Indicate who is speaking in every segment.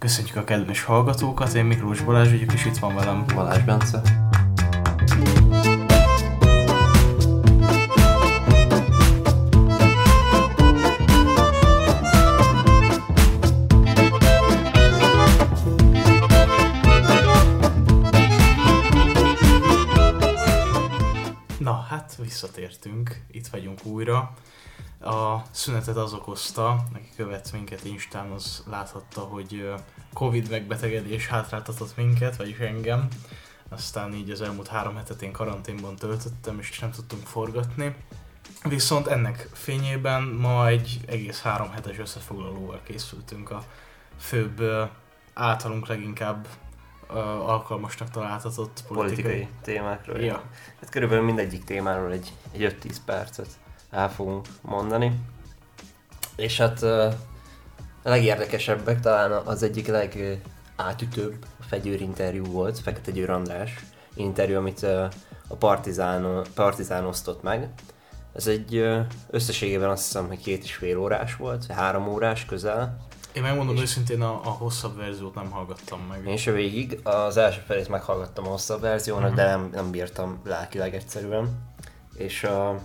Speaker 1: Köszönjük a kedves hallgatókat, én Miklós Balázs vagyok, és itt van velem
Speaker 2: Balázs Bence.
Speaker 1: Hát visszatértünk, itt vagyunk újra. A szünetet az okozta, aki követ minket Instán, az láthatta, hogy Covid megbetegedés hátráltatott minket, vagyis engem. Aztán így az elmúlt három hetet én karanténban töltöttem, és nem tudtunk forgatni. Viszont ennek fényében ma egy egész három hetes összefoglalóval készültünk a főbb általunk leginkább alkalmasnak találtatott politikai,
Speaker 2: Politikai témákról.
Speaker 1: Ja.
Speaker 2: Hát körülbelül mindegyik témáról egy, egy 5-10 percet el fogunk mondani. És hát a legérdekesebbek talán az egyik legátütőbb Fegyőr interjú volt, Fekete Győr András interjú, amit a Partizán, Partizán osztott meg. Ez egy összességében azt hiszem, hogy két és fél órás volt, három órás közel.
Speaker 1: Én megmondom őszintén, a, a hosszabb verziót nem hallgattam meg.
Speaker 2: Én se végig, az első felét meghallgattam a hosszabb verziónak,
Speaker 1: Mhm.
Speaker 2: de nem, nem bírtam lelkileg egyszerűen. És a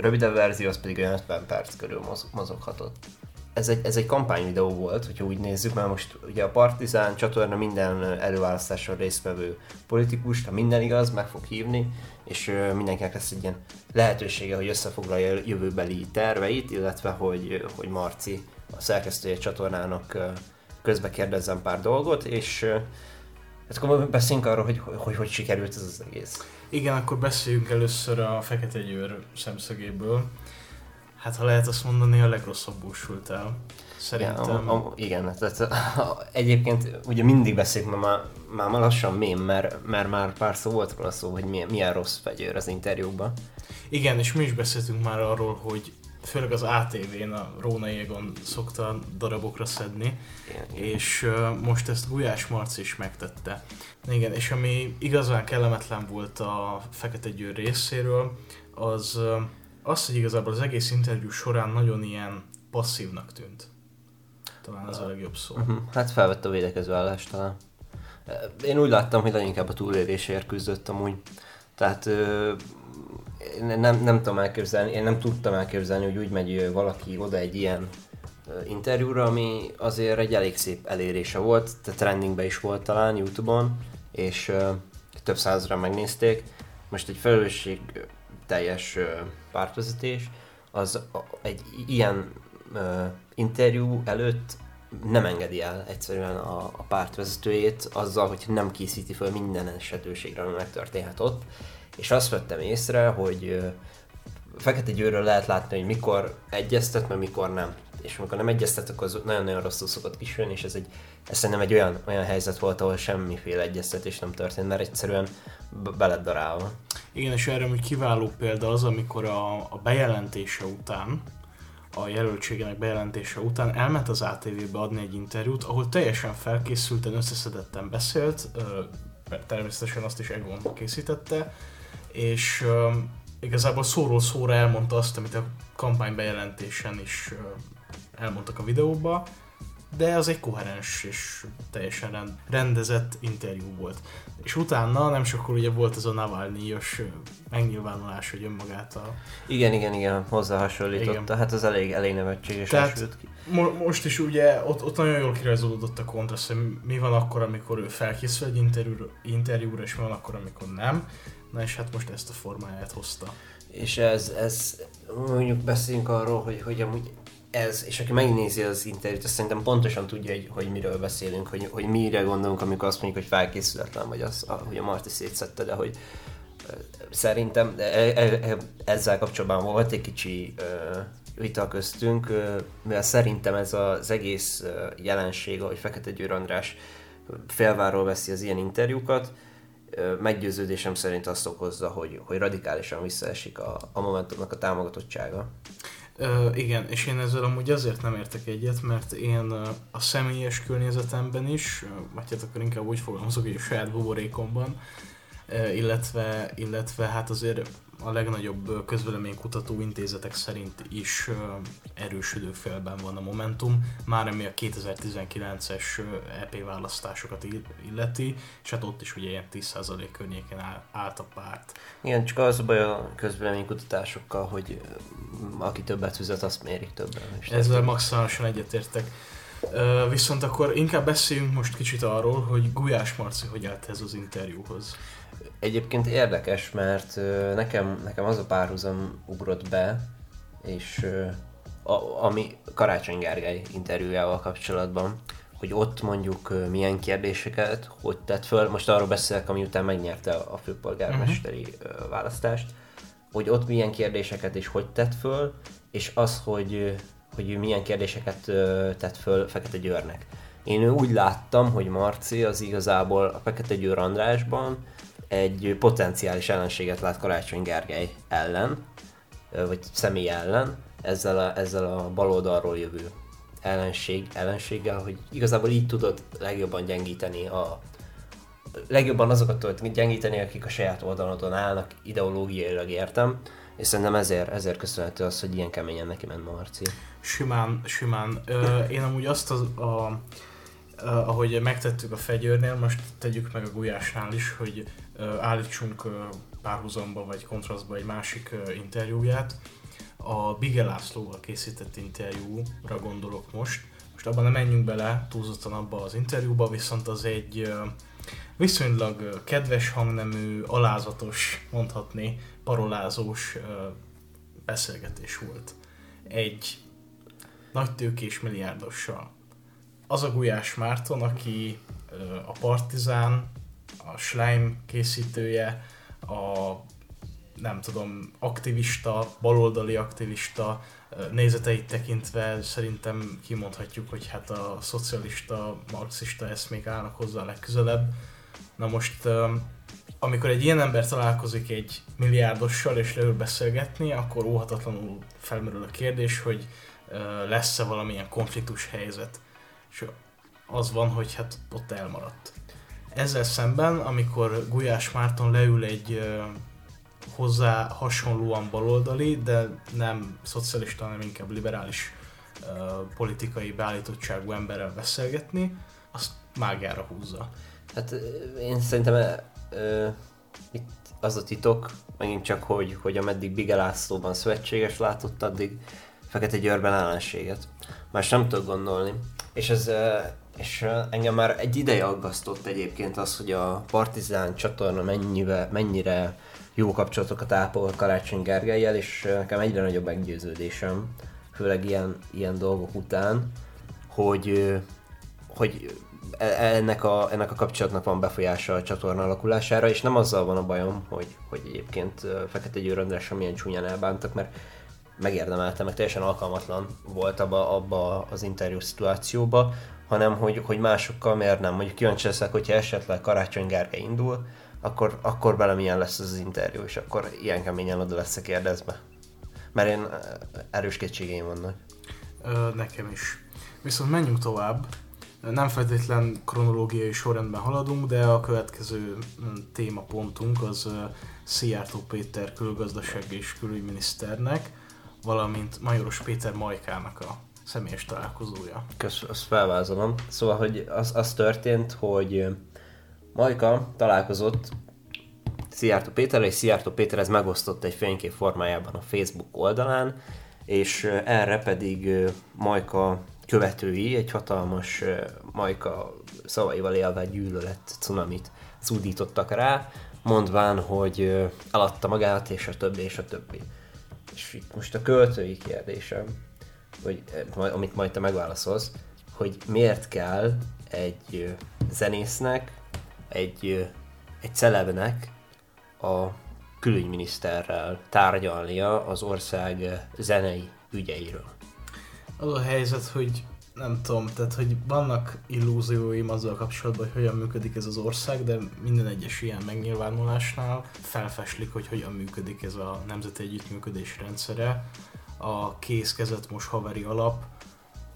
Speaker 2: rövidebb verzió az pedig olyan 50 perc körül moz- mozoghatott. Ez egy, ez egy kampányvideó volt, hogyha úgy nézzük, mert most ugye a Partizán csatorna minden előválasztáson résztvevő politikust, ha minden igaz, meg fog hívni, és mindenkinek lesz egy ilyen lehetősége, hogy összefoglalja a jövőbeli terveit, illetve hogy, hogy Marci, a szerkesztője csatornának közbe kérdezzem pár dolgot, és hát akkor beszéljünk arról, hogy, hogy, hogy sikerült ez az egész.
Speaker 1: Igen, akkor beszéljünk először a Fekete Győr szemszögéből. Hát ha lehet azt mondani, a legrosszabbul sült el. Szerintem.
Speaker 2: Ja, a, a, igen, tehát a, egyébként ugye mindig beszélünk, mert már, már, már lassan mém, mert, mert már pár szó volt róla szó, hogy milyen, milyen rossz fegyőr az interjúkban.
Speaker 1: Igen, és mi is beszéltünk már arról, hogy főleg az ATV-n a Róna Égon szokta darabokra szedni,
Speaker 2: Igen,
Speaker 1: és uh, most ezt Gulyás Marci is megtette. Igen, és ami igazán kellemetlen volt a Fekete Győr részéről, az uh, az, hogy igazából az egész interjú során nagyon ilyen passzívnak tűnt. Talán ez a legjobb szó.
Speaker 2: Uh-huh. Hát felvette a védekező állást talán. Én úgy láttam, hogy leginkább a túlélésért küzdött amúgy. Tehát nem, nem tudom elképzelni, én nem tudtam elképzelni, hogy úgy megy valaki oda egy ilyen interjúra, ami azért egy elég szép elérése volt, tehát trendingbe is volt talán Youtube-on, és ö, több százra megnézték. Most egy felelősség teljes ö, pártvezetés, az a- egy ilyen ö, interjú előtt nem engedi el egyszerűen a, a pártvezetőjét azzal, hogy nem készíti föl minden esetőségre, ami megtörténhet ott. És azt vettem észre, hogy Fekete Győrről lehet látni, hogy mikor egyeztet, meg mikor nem. És amikor nem egyeztet, akkor az nagyon-nagyon rosszul szokott kisülni, és ez, egy, ez szerintem egy olyan, olyan helyzet volt, ahol semmiféle egyeztetés nem történt, mert egyszerűen b- beled darálva.
Speaker 1: Igen, és erre egy kiváló példa az, amikor a, a bejelentése után, a jelöltségének bejelentése után elment az ATV-be adni egy interjút, ahol teljesen felkészülten, összeszedetten beszélt, természetesen azt is Egon készítette, és ö, igazából szóról szóra elmondta azt, amit a kampány bejelentésen is ö, elmondtak a videóba, de az egy koherens és teljesen rend, rendezett interjú volt. És utána nem sokkal ugye volt ez a Navalnyi-os ö, megnyilvánulás, hogy önmagát a...
Speaker 2: Igen, igen, igen, hozzá hasonlította.
Speaker 1: Igen.
Speaker 2: Hát az elég, elég nevetséges
Speaker 1: Tehát-
Speaker 2: ki.
Speaker 1: Mo- most is ugye ott, ott nagyon jól kirajzolódott a kontraszt, hogy mi van akkor, amikor ő felkészül egy interjúra, interjúra, és mi van akkor, amikor nem. Na és hát most ezt a formáját hozta.
Speaker 2: És ez, ez, mondjuk beszéljünk arról, hogy, hogy amúgy ez, és aki megnézi az interjút, azt szerintem pontosan tudja, hogy, hogy miről beszélünk, hogy, hogy mire gondolunk, amikor azt mondjuk, hogy felkészületlen vagy az, hogy a Marti szétszette, de hogy szerintem e, e, e, ezzel kapcsolatban volt egy kicsi vita köztünk, mivel szerintem ez az egész jelenség, hogy Fekete Győr András félváról veszi az ilyen interjúkat, meggyőződésem szerint azt okozza, hogy, hogy radikálisan visszaesik a, a Momentumnak a támogatottsága.
Speaker 1: Ö, igen, és én ezzel amúgy azért nem értek egyet, mert én a személyes környezetemben is, vagy hát akkor inkább úgy fogalmazok, hogy a saját buborékomban, illetve, illetve hát azért a legnagyobb közvéleménykutató intézetek szerint is erősödő félben van a Momentum, már ami a 2019-es EP választásokat illeti, és hát ott is ugye ilyen 10% környéken állt a párt.
Speaker 2: Igen, csak az a baj a közvéleménykutatásokkal, hogy aki többet fizet, azt mérik többen.
Speaker 1: Ezzel maximálisan egyetértek. Viszont akkor inkább beszéljünk most kicsit arról, hogy Gulyás Marci hogy állt ez az interjúhoz.
Speaker 2: Egyébként érdekes, mert nekem, nekem az a párhuzam ugrott be, és a, ami Karácsony Gergely interjújával kapcsolatban, hogy ott mondjuk milyen kérdéseket, hogy tett föl, most arról beszélek, ami után megnyerte a főpolgármesteri uh-huh. választást, hogy ott milyen kérdéseket és hogy tett föl, és az, hogy, hogy milyen kérdéseket tett föl Fekete Győrnek. Én úgy láttam, hogy Marci az igazából a Fekete Győr Andrásban egy potenciális ellenséget lát Karácsony Gergely ellen, vagy személy ellen, ezzel a, ezzel a baloldalról jövő ellenség, ellenséggel, hogy igazából így tudod legjobban gyengíteni a legjobban azokat tudod gyengíteni, akik a saját oldalodon állnak, ideológiailag értem, és szerintem ezért, ezért köszönhető az, hogy ilyen keményen neki ment Marci.
Speaker 1: Simán, simán. Ö, én amúgy azt az, a, Uh, ahogy megtettük a fegyőrnél, most tegyük meg a gulyásnál is, hogy uh, állítsunk uh, párhuzamba vagy kontrasztba egy másik uh, interjúját. A Bige Lászlóval készített interjúra gondolok most. Most abban nem menjünk bele túlzottan abba az interjúba, viszont az egy uh, viszonylag kedves hangnemű, alázatos, mondhatni, parolázós uh, beszélgetés volt. Egy nagy tőkés milliárdossal az a Gulyás Márton, aki a Partizán, a Schleim készítője, a nem tudom, aktivista, baloldali aktivista, nézeteit tekintve szerintem kimondhatjuk, hogy hát a szocialista, marxista eszmék állnak hozzá legközelebb. Na most, amikor egy ilyen ember találkozik egy milliárdossal és leül beszélgetni, akkor óhatatlanul felmerül a kérdés, hogy lesz-e valamilyen konfliktus helyzet és az van, hogy hát ott elmaradt. Ezzel szemben, amikor Gulyás Márton leül egy hozzá hasonlóan baloldali, de nem szocialista, hanem inkább liberális politikai beállítottságú emberrel beszélgetni, azt mágára húzza.
Speaker 2: Hát én szerintem uh, itt az a titok, megint csak, hogy, hogy ameddig Bigelászlóban szövetséges látott, addig Fekete Győrben ellenséget. Más nem tudok gondolni. És ez és engem már egy ideje aggasztott egyébként az, hogy a Partizán csatorna mennyivel, mennyire jó kapcsolatokat ápol Karácsony Gergelyel, és nekem egyre nagyobb meggyőződésem, főleg ilyen, ilyen dolgok után, hogy, hogy e, ennek a, ennek a kapcsolatnak van befolyása a csatorna alakulására, és nem azzal van a bajom, hogy, hogy egyébként Fekete Győr Andrásra milyen csúnyán elbántak, mert megérdemelte, meg teljesen alkalmatlan volt abba, abba az interjú szituációba, hanem hogy, hogy másokkal miért nem. Mondjuk kíváncsi leszek, hogyha esetleg Karácsony Gergely indul, akkor, akkor vele milyen lesz az, interjú, és akkor ilyen keményen oda lesz kérdezve. Mert én erős kétségeim vannak.
Speaker 1: Ö, nekem is. Viszont menjünk tovább. Nem feltétlen kronológiai sorrendben haladunk, de a következő témapontunk az Szijjártó Péter külgazdaság és külügyminiszternek valamint Majoros Péter Majkának a személyes találkozója.
Speaker 2: Köszönöm, azt felvázolom. Szóval, hogy az, az történt, hogy Majka találkozott Szijjártó Péterrel, és Szijjártó Péter ez megosztott egy fénykép formájában a Facebook oldalán, és erre pedig Majka követői egy hatalmas Majka szavaival élve gyűlölet cunamit zúdítottak rá, mondván, hogy eladta magát, és a többi, és a többi. És itt most a költői kérdésem, hogy, amit majd te megválaszolsz, hogy miért kell egy zenésznek, egy, egy celebnek a külügyminiszterrel tárgyalnia az ország zenei ügyeiről.
Speaker 1: Az a helyzet, hogy nem tudom, tehát hogy vannak illúzióim azzal kapcsolatban, hogy hogyan működik ez az ország, de minden egyes ilyen megnyilvánulásnál felfeslik, hogy hogyan működik ez a nemzeti együttműködés rendszere. A kész kezet most haveri alap,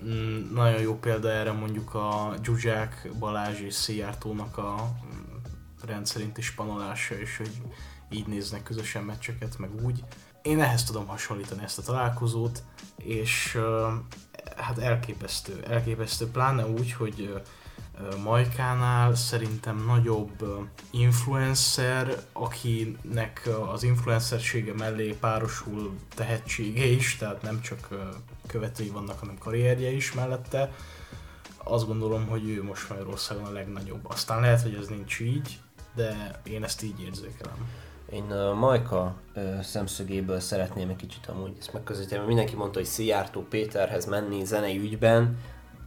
Speaker 1: mm, nagyon jó példa erre mondjuk a Zsuzsák, Balázs és Szijjártónak a mm, rendszerint is panolása, és hogy így néznek közösen meccseket, meg úgy. Én ehhez tudom hasonlítani ezt a találkozót, és hát elképesztő, elképesztő, pláne úgy, hogy Majkánál szerintem nagyobb influencer, akinek az influencersége mellé párosul tehetsége is, tehát nem csak követői vannak, hanem karrierje is mellette. Azt gondolom, hogy ő most Magyarországon a legnagyobb. Aztán lehet, hogy ez nincs így, de én ezt így érzékelem.
Speaker 2: Én a Majka szemszögéből szeretném egy kicsit amúgy ezt megközelíteni, mindenki mondta, hogy Szijjártó Péterhez menni zenei ügyben,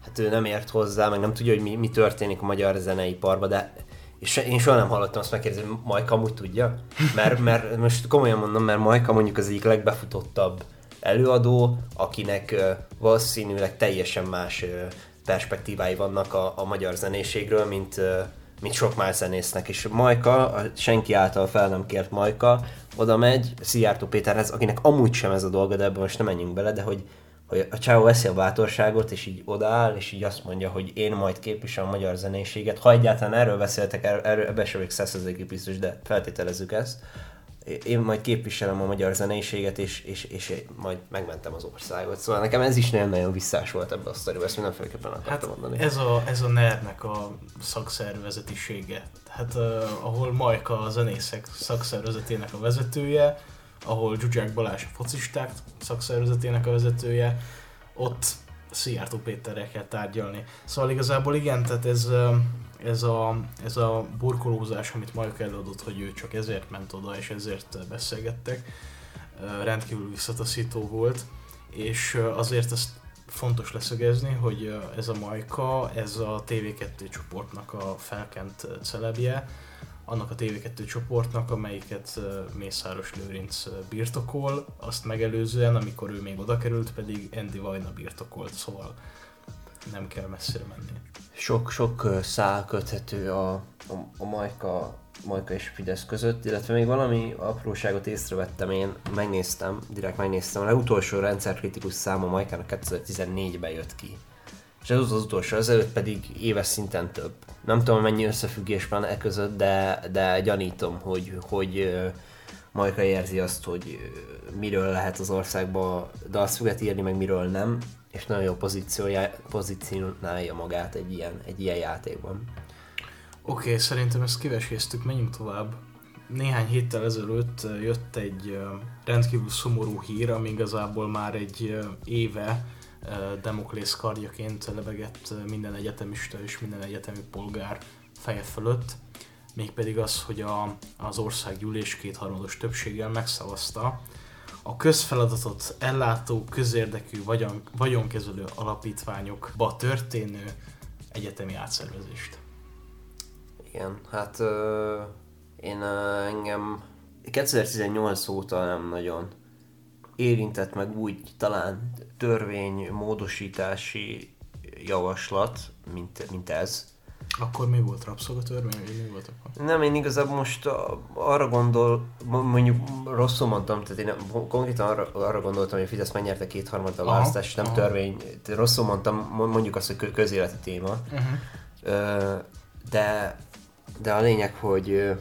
Speaker 2: hát ő nem ért hozzá, meg nem tudja, hogy mi, mi történik a magyar zeneiparban, de és én soha nem hallottam azt megkérdezni, hogy Majka amúgy tudja? Mert, mert most komolyan mondom, mert Majka mondjuk az egyik legbefutottabb előadó, akinek valószínűleg teljesen más perspektívái vannak a, a magyar zenéségről, mint, mint sok más zenésznek. És Majka, senki által fel nem kért Majka, oda megy Szijjártó Péterhez, akinek amúgy sem ez a dolga, de ebben most nem menjünk bele, de hogy hogy a csávó veszi a bátorságot, és így odaáll, és így azt mondja, hogy én majd képviselem a magyar zenéséget. Ha egyáltalán erről beszéltek, erről, erről ebbe sem biztos, de feltételezzük ezt. Én majd képviselem a magyar zenéséget, és, és, és majd megmentem az országot. Szóval nekem ez is nagyon-nagyon visszás volt ebbe a sztoriba, ezt mindenféleképpen akartam hát mondani.
Speaker 1: Ez a, ez a NER-nek a szakszervezetisége. Tehát uh, ahol Majka a zenészek szakszervezetének a vezetője, ahol Zsuzsák Balázs a focisták szakszervezetének a vezetője, ott Szijjártó Péterrel kell tárgyalni. Szóval igazából igen, tehát ez, ez, a, ez a burkolózás, amit Majka előadott, hogy ő csak ezért ment oda, és ezért beszélgettek, rendkívül visszataszító volt, és azért ezt fontos leszögezni, hogy ez a Majka, ez a TV2 csoportnak a felkent celebje, annak a TV2 csoportnak, amelyiket Mészáros Lőrinc birtokol, azt megelőzően, amikor ő még oda került, pedig Andy Vajna birtokolt, szóval nem kell messzire menni.
Speaker 2: Sok-sok szál köthető a, a, a Majka, Majka és Fidesz között, illetve még valami apróságot észrevettem, én megnéztem, direkt megnéztem, a legutolsó rendszerkritikus száma Majkának 2014-ben jött ki és ez az utolsó, ezelőtt pedig éves szinten több. Nem tudom, mennyi összefüggés van e között, de, de gyanítom, hogy, hogy Majka érzi azt, hogy miről lehet az országba dalszöget írni, meg miről nem, és nagyon jó pozícionálja magát egy ilyen, egy ilyen játékban.
Speaker 1: Oké, okay, szerintem ezt kiveséztük, menjünk tovább. Néhány héttel ezelőtt jött egy rendkívül szomorú hír, ami igazából már egy éve Demoklész kardjaként lebegett minden egyetemista és minden egyetemi polgár feje fölött, mégpedig az, hogy a, az országgyűlés kétharmados többséggel megszavazta a közfeladatot ellátó közérdekű vagyon, vagyonkezelő alapítványokba történő egyetemi átszervezést.
Speaker 2: Igen, hát ö, én ö, engem 2018 óta nem nagyon érintett meg úgy talán törvény módosítási javaslat, mint, mint ez.
Speaker 1: Akkor mi volt rabszolgatörvény, vagy mi volt akkor?
Speaker 2: Nem, én igazából most arra gondol, mondjuk rosszul mondtam, tehát én konkrétan arra, arra gondoltam, hogy a Fidesz megnyerte kétharmad a választás, és nem aha. törvény. Rosszul mondtam, mondjuk azt, hogy közéleti téma. Uh-huh. De, de a lényeg, hogy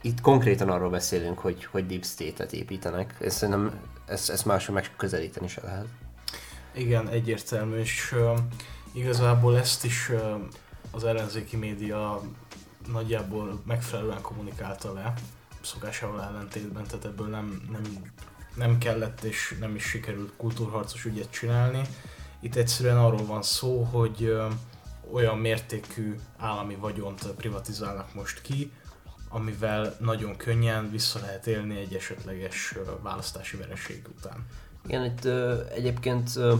Speaker 2: itt konkrétan arról beszélünk, hogy, hogy deep state-et építenek. Ezt szerintem ezt, ezt máshogy megközelíteni se lehet.
Speaker 1: Igen, egyértelmű, és uh, igazából ezt is uh, az ellenzéki média nagyjából megfelelően kommunikálta le, szokásával ellentétben, tehát ebből nem, nem, nem kellett és nem is sikerült kultúrharcos ügyet csinálni. Itt egyszerűen arról van szó, hogy uh, olyan mértékű állami vagyont privatizálnak most ki, amivel nagyon könnyen vissza lehet élni egy esetleges választási vereség után.
Speaker 2: Igen, itt ö, egyébként ö,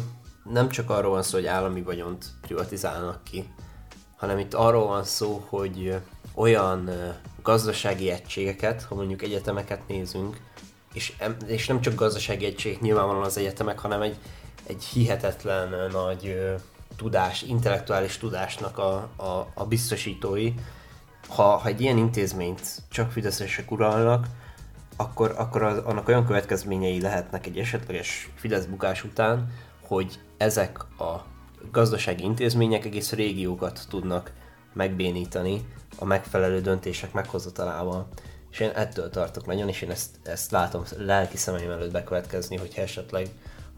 Speaker 2: nem csak arról van szó, hogy állami vagyont privatizálnak ki, hanem itt arról van szó, hogy olyan ö, gazdasági egységeket, ha mondjuk egyetemeket nézünk, és, és nem csak gazdasági egységek nyilvánvalóan az egyetemek, hanem egy, egy hihetetlen ö, nagy ö, tudás, intellektuális tudásnak a, a, a biztosítói, ha, ha egy ilyen intézményt csak fideszesek uralnak, akkor, akkor az, annak olyan következményei lehetnek egy esetleges Fidesz bukás után, hogy ezek a gazdasági intézmények egész régiókat tudnak megbénítani a megfelelő döntések meghozatalával. És én ettől tartok nagyon, és én ezt, ezt látom lelki szemeim előtt bekövetkezni, hogyha esetleg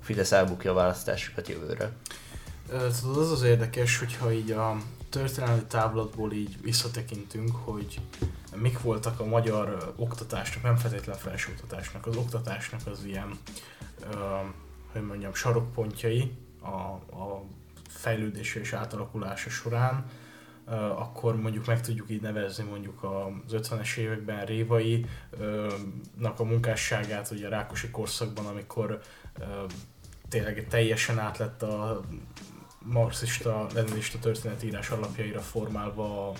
Speaker 2: a Fidesz elbukja a választásokat jövőre.
Speaker 1: Tudod, az az érdekes, hogyha így a történelmi távlatból így visszatekintünk, hogy mik voltak a magyar oktatásnak, nem feltétlenül felsőoktatásnak, az oktatásnak az ilyen, uh, hogy mondjam, sarokpontjai a, a fejlődése és átalakulása során, uh, akkor mondjuk meg tudjuk így nevezni mondjuk az 50-es években Révai nak a munkásságát, ugye a Rákosi korszakban, amikor uh, tényleg teljesen átlett a marxista, leninista történetírás alapjaira formálva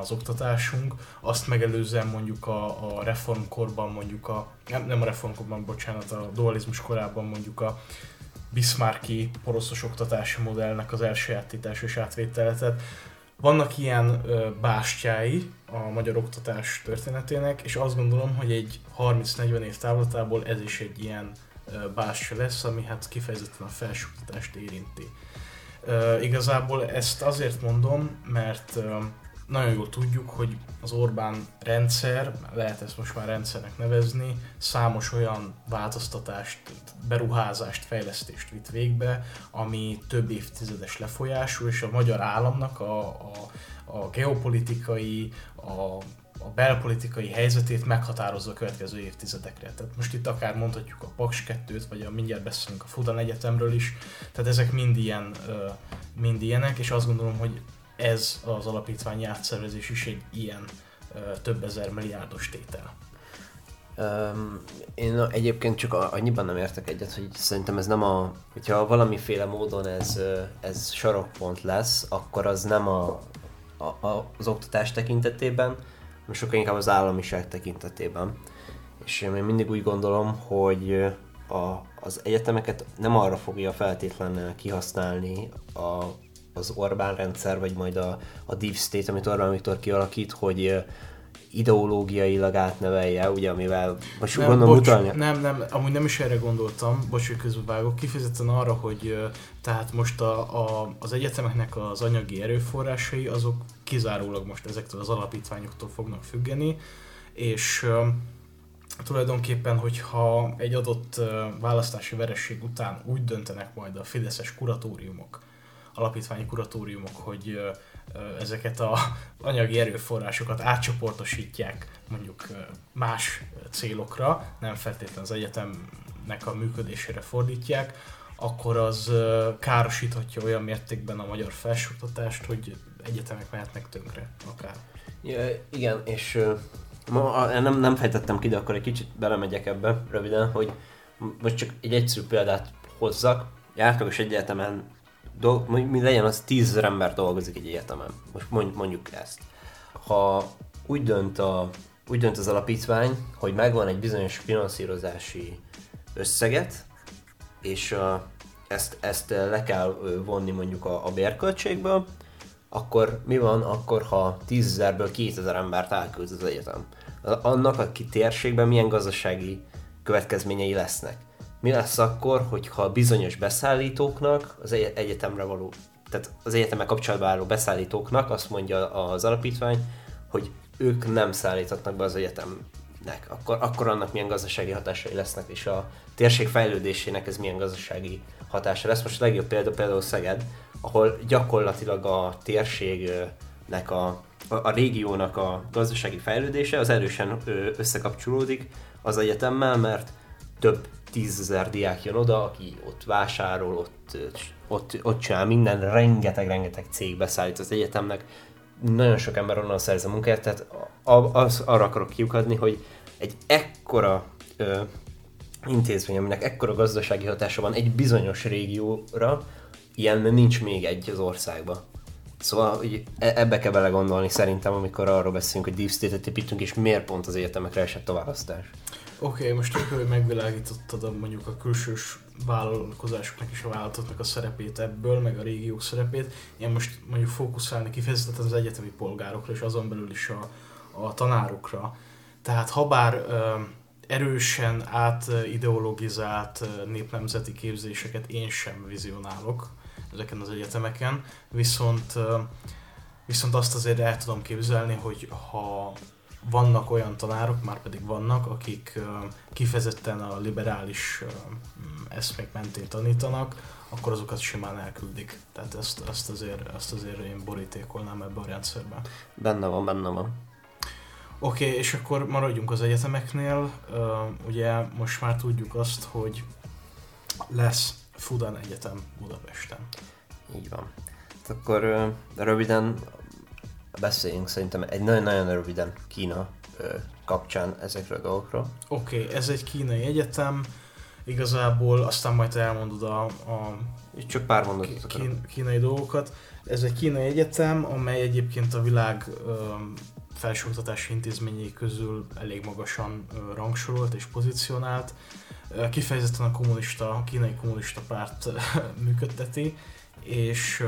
Speaker 1: az oktatásunk, azt megelőzően mondjuk a, a reformkorban mondjuk a, nem, nem a reformkorban, bocsánat, a dualizmus korában mondjuk a Bismarcki poroszos oktatási modellnek az elsajátítás és átvételetet. Vannak ilyen ö, bástyái a magyar oktatás történetének, és azt gondolom, hogy egy 30-40 év távlatából ez is egy ilyen bástya lesz, ami hát kifejezetten a felsőoktatást érinti. Uh, igazából ezt azért mondom, mert nagyon jól tudjuk, hogy az Orbán rendszer, lehet ezt most már rendszernek nevezni, számos olyan változtatást, beruházást, fejlesztést vitt végbe, ami több évtizedes lefolyású, és a magyar államnak a, a, a geopolitikai, a a belpolitikai helyzetét meghatározza a következő évtizedekre. Tehát most itt akár mondhatjuk a Paks 2-t, vagy a mindjárt beszélünk a Fudan Egyetemről is, tehát ezek mind, ilyen, mind ilyenek, és azt gondolom, hogy ez az alapítványi átszervezés is egy ilyen több ezer milliárdos tétel.
Speaker 2: Um, én egyébként csak annyiban nem értek egyet, hogy szerintem ez nem a... Hogyha valamiféle módon ez, ez sarokpont lesz, akkor az nem a, a, a, az oktatás tekintetében, sokkal inkább az államiság tekintetében. És én mindig úgy gondolom, hogy a, az egyetemeket nem arra fogja feltétlenül kihasználni a, az Orbán rendszer, vagy majd a, a Deep State, amit Orbán Viktor kialakít, hogy ideológiailag átnevelje, ugye, amivel most nem, gondolom bocs, utalni.
Speaker 1: Nem, nem, amúgy nem is erre gondoltam, bocs, hogy közbevágok, kifejezetten arra, hogy tehát most a, a, az egyetemeknek az anyagi erőforrásai, azok kizárólag most ezektől az alapítványoktól fognak függeni, és tulajdonképpen, hogyha egy adott választási veresség után úgy döntenek majd a fideszes kuratóriumok, alapítványi kuratóriumok, hogy ezeket a anyagi erőforrásokat átcsoportosítják mondjuk más célokra, nem feltétlenül az egyetemnek a működésére fordítják, akkor az károsíthatja olyan mértékben a magyar felsőoktatást, hogy egyetemek mehetnek tönkre akár.
Speaker 2: Ja, igen, és ma nem, nem fejtettem ki, de akkor egy kicsit belemegyek ebbe röviden, hogy most csak egy egyszerű példát hozzak. Átlagos egyetemen mi legyen az tízezer ember dolgozik egy egyetemen. Most mondjuk ezt. Ha úgy dönt, a, úgy dönt az alapítvány, hogy megvan egy bizonyos finanszírozási összeget, és a, ezt, ezt le kell vonni mondjuk a, a bérköltségből, akkor mi van akkor, ha 10.000-ből 2000 embert elküld az egyetem? Annak a térségben milyen gazdasági következményei lesznek? Mi lesz akkor, hogyha bizonyos beszállítóknak az egyetemre való, tehát az egyetemmel kapcsolatban álló beszállítóknak azt mondja az alapítvány, hogy ők nem szállíthatnak be az egyetemnek, akkor, akkor annak milyen gazdasági hatásai lesznek, és a térség fejlődésének ez milyen gazdasági hatása lesz. Most a legjobb példa például Szeged, ahol gyakorlatilag a térségnek a, a, régiónak a gazdasági fejlődése az erősen összekapcsolódik az egyetemmel, mert több tízezer diák jön oda, aki ott vásárol, ott, ott, ott csinál minden, rengeteg-rengeteg cég beszállít az egyetemnek, nagyon sok ember onnan szerez a munkáját, tehát az, arra akarok kiukadni, hogy egy ekkora intézmény, aminek ekkora gazdasági hatása van egy bizonyos régióra, ilyen nincs még egy az országban. Szóval hogy e, ebbe kell bele gondolni szerintem, amikor arról beszélünk, hogy Deep State-et építünk, és miért pont az egyetemekre esett a választás.
Speaker 1: Oké, okay, most tök, hogy megvilágítottad a, mondjuk a külsős vállalkozásoknak és a vállalatoknak a szerepét ebből, meg a régiók szerepét. Én most mondjuk fókuszálni kifejezetten az egyetemi polgárokra, és azon belül is a, a tanárokra. Tehát ha bár ö, erősen átideologizált népnemzeti képzéseket én sem vizionálok ezeken az egyetemeken, viszont Viszont azt azért el tudom képzelni, hogy ha vannak olyan tanárok, már pedig vannak, akik kifejezetten a liberális ö, eszmék mentén tanítanak, akkor azokat simán elküldik. Tehát ezt, ezt, azért, ezt azért én borítékolnám ebbe a rendszerbe.
Speaker 2: Benne van, benne van.
Speaker 1: Oké, okay, és akkor maradjunk az egyetemeknél. Uh, ugye most már tudjuk azt, hogy lesz Fudan Egyetem Budapesten.
Speaker 2: Így van. Hát akkor uh, röviden beszéljünk szerintem egy nagyon-nagyon röviden Kína uh, kapcsán ezekről a dolgokról.
Speaker 1: Oké, okay, ez egy kínai egyetem, igazából aztán majd elmondod a, a
Speaker 2: csak pár mondatot
Speaker 1: kín, kínai dolgokat. Ez egy kínai egyetem, amely egyébként a világ felsőoktatási intézményei közül elég magasan rangsorolt és pozícionált. Kifejezetten a kommunista, a kínai kommunista párt működteti, és...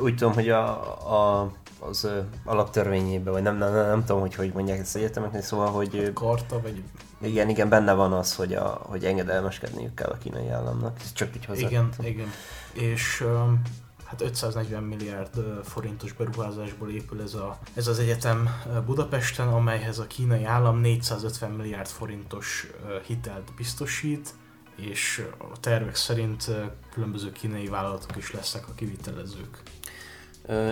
Speaker 2: Úgy tudom, hogy a, a, az alaptörvényében, vagy nem, nem, nem, nem tudom, hogy hogy mondják ezt egyetemeknél, szóval, hogy...
Speaker 1: Karta, vagy...
Speaker 2: Igen, igen, benne van az, hogy, a, hogy engedelmeskedniük kell a kínai államnak. Ez csak így hozzá.
Speaker 1: Igen, igen. És hát 540 milliárd forintos beruházásból épül ez, a, ez az egyetem Budapesten, amelyhez a kínai állam 450 milliárd forintos hitelt biztosít, és a tervek szerint különböző kínai vállalatok is lesznek a kivitelezők.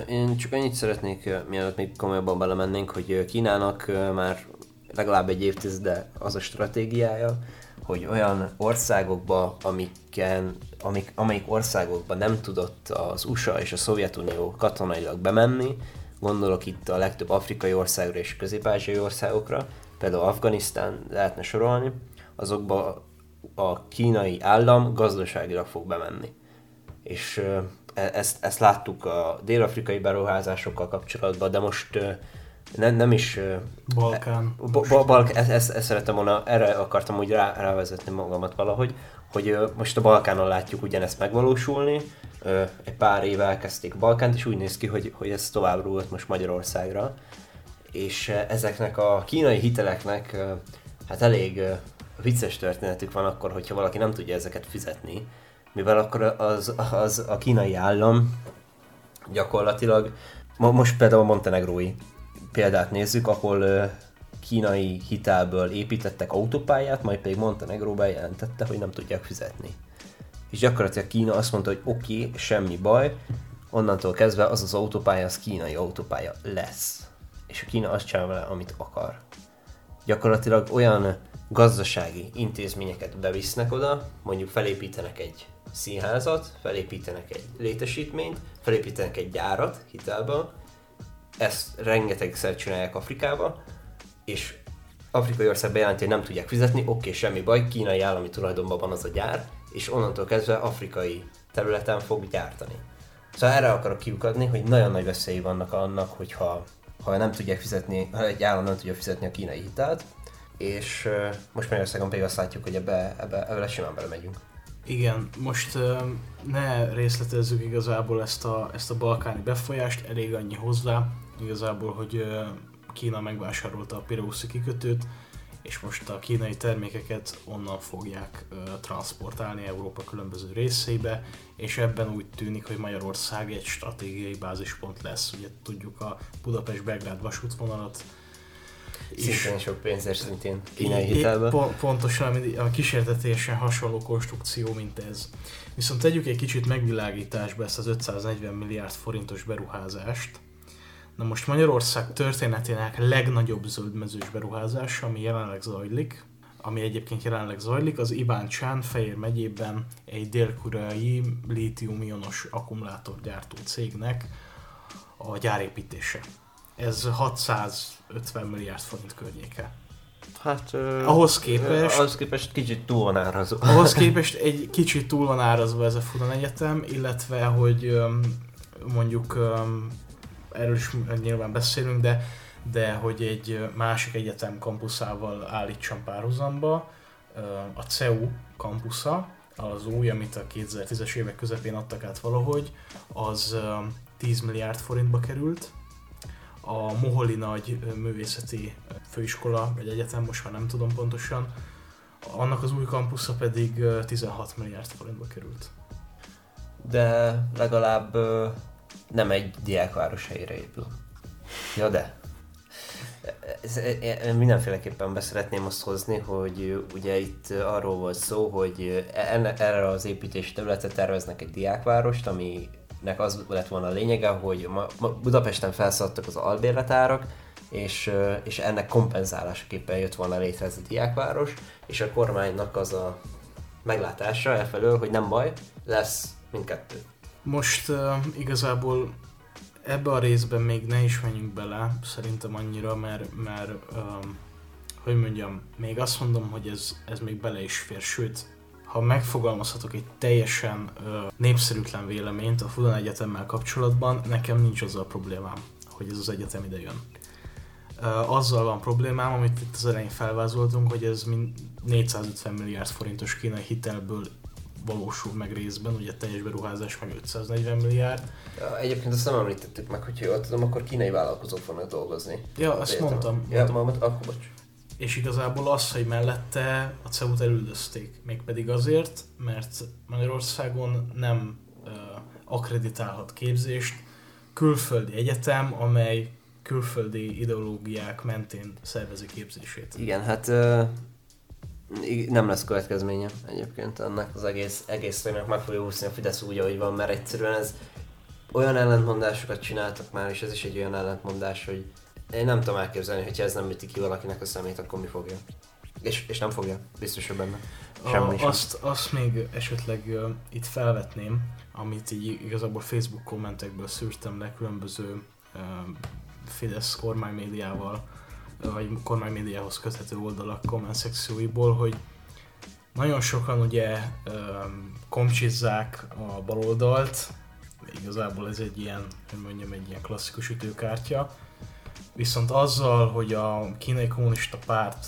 Speaker 2: Én csak annyit szeretnék, mielőtt még komolyabban belemennénk, hogy Kínának már legalább egy évtizede az a stratégiája, hogy olyan országokba, amiken, amik, amelyik országokba nem tudott az USA és a Szovjetunió katonailag bemenni, gondolok itt a legtöbb afrikai országra és közép-ázsiai országokra, például Afganisztán lehetne sorolni, azokba a kínai állam gazdaságilag fog bemenni. És e, ezt, ezt láttuk a dél-afrikai beruházásokkal kapcsolatban, de most nem, nem is...
Speaker 1: Balkán.
Speaker 2: Ba, ba, Balkán, ezt, ezt, ezt szeretem volna, erre akartam úgy rá, rávezetni magamat valahogy, hogy most a Balkánon látjuk ugyanezt megvalósulni, egy pár éve elkezdték Balkánt, és úgy néz ki, hogy, hogy ez tovább rúlt most Magyarországra, és ezeknek a kínai hiteleknek hát elég vicces történetük van akkor, hogyha valaki nem tudja ezeket fizetni, mivel akkor az, az a kínai állam gyakorlatilag, most például a montenegrói példát nézzük, ahol kínai hitelből építettek autópályát, majd pedig Montenegro bejelentette, hogy nem tudják fizetni. És gyakorlatilag Kína azt mondta, hogy oké, okay, semmi baj, onnantól kezdve az az autópálya, az kínai autópálya lesz. És a Kína azt csinál vele, amit akar. Gyakorlatilag olyan gazdasági intézményeket bevisznek oda, mondjuk felépítenek egy színházat, felépítenek egy létesítményt, felépítenek egy gyárat hitelből, ezt rengetegszer csinálják Afrikába, és afrikai ország bejelenti, hogy nem tudják fizetni, oké, okay, semmi baj, kínai állami tulajdonban van az a gyár, és onnantól kezdve afrikai területen fog gyártani. Szóval erre akarok kiukadni, hogy nagyon nagy veszélyi vannak annak, hogyha ha nem tudják fizetni, ha egy állam nem tudja fizetni a kínai hitelt, és uh, most Magyarországon pedig azt látjuk, hogy ebbe, ebbe, ebbe simán belemegyünk.
Speaker 1: Igen, most uh, ne részletezzük igazából ezt a, ezt a balkáni befolyást, elég annyi hozzá, igazából, hogy Kína megvásárolta a Pireuszi kikötőt, és most a kínai termékeket onnan fogják transportálni Európa különböző részeibe, és ebben úgy tűnik, hogy Magyarország egy stratégiai bázispont lesz. Ugye tudjuk a Budapest-Belgrád vasútvonalat,
Speaker 2: Szintén sok pénzért szintén kínai hitelbe.
Speaker 1: Po- pontosan, a kísértetésen hasonló konstrukció, mint ez. Viszont tegyük egy kicsit megvilágításba ezt az 540 milliárd forintos beruházást, Na most Magyarország történetének legnagyobb zöldmezős beruházása, ami jelenleg zajlik, ami egyébként jelenleg zajlik, az Csán Fejér megyében egy dél-koreai lítium-ionos akkumulátorgyártó cégnek a gyárépítése. Ez 650 milliárd forint környéke.
Speaker 2: Hát, ö,
Speaker 1: ahhoz képest...
Speaker 2: Ahhoz képest kicsit túl van árazva.
Speaker 1: Ahhoz képest egy kicsit túl van árazva ez a Fudan Egyetem, illetve, hogy mondjuk erről is nyilván beszélünk, de, de hogy egy másik egyetem kampuszával állítsam párhuzamba, a CEU kampusza, az új, amit a 2010-es évek közepén adtak át valahogy, az 10 milliárd forintba került. A Moholi Nagy Művészeti Főiskola, vagy egyetem, most már nem tudom pontosan, annak az új kampusza pedig 16 milliárd forintba került.
Speaker 2: De legalább nem egy diákváros helyére épül. Ja, de. Ez, e- mindenféleképpen beszeretném azt hozni, hogy ugye itt arról volt szó, hogy enne, erre az építési területre terveznek egy diákvárost, aminek az lett volna a lényege, hogy ma, ma Budapesten felszaladtak az albérletárak, és, és ennek kompenzálásaképpen jött volna létre ez a diákváros, és a kormánynak az a meglátása elfelől, hogy nem baj, lesz mindkettő.
Speaker 1: Most uh, igazából ebbe a részben még ne is menjünk bele, szerintem annyira, mert, mert um, hogy mondjam, még azt mondom, hogy ez, ez még bele is fér, sőt, ha megfogalmazhatok egy teljesen uh, népszerűtlen véleményt a Fudan Egyetemmel kapcsolatban, nekem nincs azzal problémám, hogy ez az egyetem ide jön. Uh, azzal van problémám, amit itt az elején felvázoltunk, hogy ez mind 450 milliárd forintos kínai hitelből valósul meg részben, ugye teljes beruházás meg 540 milliárd.
Speaker 2: Ja, egyébként azt nem említettük meg, hogy jól tudom, akkor kínai vállalkozók fognak dolgozni.
Speaker 1: Ja, azt
Speaker 2: Értem.
Speaker 1: mondtam.
Speaker 2: Ja, mondtam, akkor bocs.
Speaker 1: És igazából az, hogy mellette a CEU-t elüldözték. Mégpedig azért, mert Magyarországon nem uh, akreditálhat képzést külföldi egyetem, amely külföldi ideológiák mentén szervezi képzését.
Speaker 2: Igen, hát uh, nem lesz következménye egyébként ennek az egész, egész sztorinak meg fogja úszni a Fidesz úgy, ahogy van, mert egyszerűen ez olyan ellentmondásokat csináltak már, és ez is egy olyan ellentmondás, hogy én nem tudom elképzelni, hogy ez nem üti ki valakinek a szemét, akkor mi fogja. És, és nem fogja, biztos, hogy benne.
Speaker 1: Semmi a, azt, azt még esetleg uh, itt felvetném, amit így igazából Facebook kommentekből szűrtem le különböző uh, Fidesz kormánymédiával, vagy kormánymédiához köthető oldalak komment szekcióiból, hogy nagyon sokan ugye komcsizzák a baloldalt, igazából ez egy ilyen, hogy mondjam, egy ilyen klasszikus ütőkártya, viszont azzal, hogy a kínai kommunista párt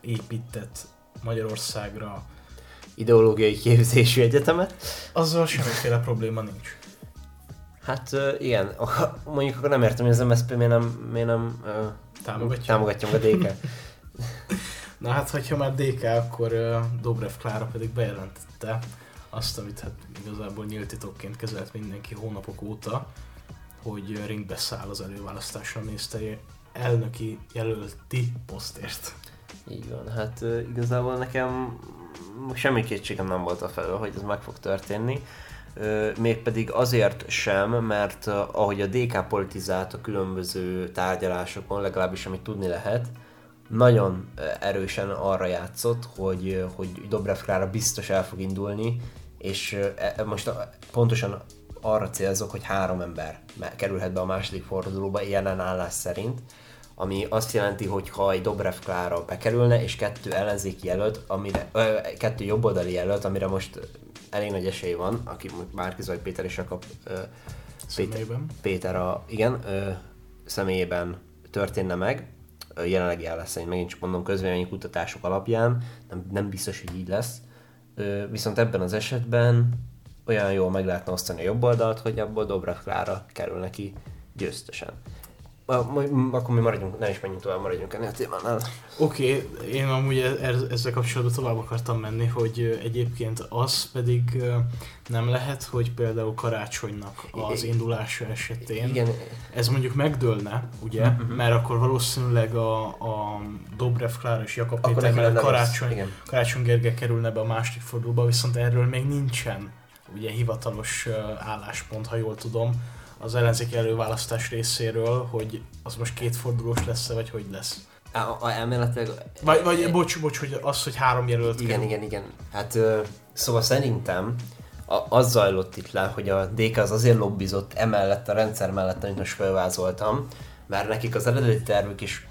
Speaker 1: épített Magyarországra
Speaker 2: ideológiai képzésű egyetemet,
Speaker 1: azzal semmiféle probléma nincs.
Speaker 2: Hát igen, mondjuk akkor nem értem, hogy az MSZP miért nem, miért nem
Speaker 1: támogatja,
Speaker 2: támogatja a DK.
Speaker 1: Na hát, hogyha már DK, akkor Dobrev Klára pedig bejelentette azt, amit hát igazából nyílt titokként kezelt mindenki hónapok óta, hogy ringbe száll az előválasztásra miniszteri elnöki jelölti posztért.
Speaker 2: Így van, hát igazából nekem semmi kétségem nem volt a felől, hogy ez meg fog történni mégpedig azért sem, mert ahogy a DK politizált a különböző tárgyalásokon, legalábbis amit tudni lehet, nagyon erősen arra játszott, hogy, hogy Dobrev Klára biztos el fog indulni, és e, most pontosan arra célzok, hogy három ember kerülhet be a második fordulóba ilyen állás szerint, ami azt jelenti, hogy ha egy Dobrev Klára bekerülne, és kettő ellenzéki jelölt, amire, ö, kettő jobboldali jelölt, amire most elég nagy esély van, aki Márkiz vagy Péter is kap
Speaker 1: Péter,
Speaker 2: Péter a, igen, ö, személyében történne meg, jelenlegi lesz, megint csak mondom, közvélemény kutatások alapján, nem, nem biztos, hogy így lesz. Ö, viszont ebben az esetben olyan jól meg lehetne osztani a jobb oldalt, hogy abból Dobrev Klára kerül neki győztesen akkor mi maradjunk, ne is menjünk tovább, maradjunk ennél a témánál.
Speaker 1: Oké, okay, én amúgy e- ezzel kapcsolatban tovább akartam menni, hogy egyébként az pedig nem lehet, hogy például karácsonynak az indulása esetén Igen. ez mondjuk megdőlne, ugye, uh-huh. mert akkor valószínűleg a, a Dobrev Klára és Jakab Péter mellett Karácsony, Karácsony Gergely kerülne be a második fordulóba, viszont erről még nincsen ugye hivatalos álláspont, ha jól tudom az ellenzéki előválasztás részéről, hogy az most kétfordulós lesz-e, vagy hogy lesz?
Speaker 2: A, a, elméletileg...
Speaker 1: Vagy, vagy e, bocs, bocs, hogy az, hogy három jelölt
Speaker 2: Igen, kell. igen, igen. Hát ö, szóval szerintem a, az zajlott itt le, hogy a DK az azért lobbizott emellett a rendszer mellett, amit most felvázoltam, mert nekik az eredeti tervük is,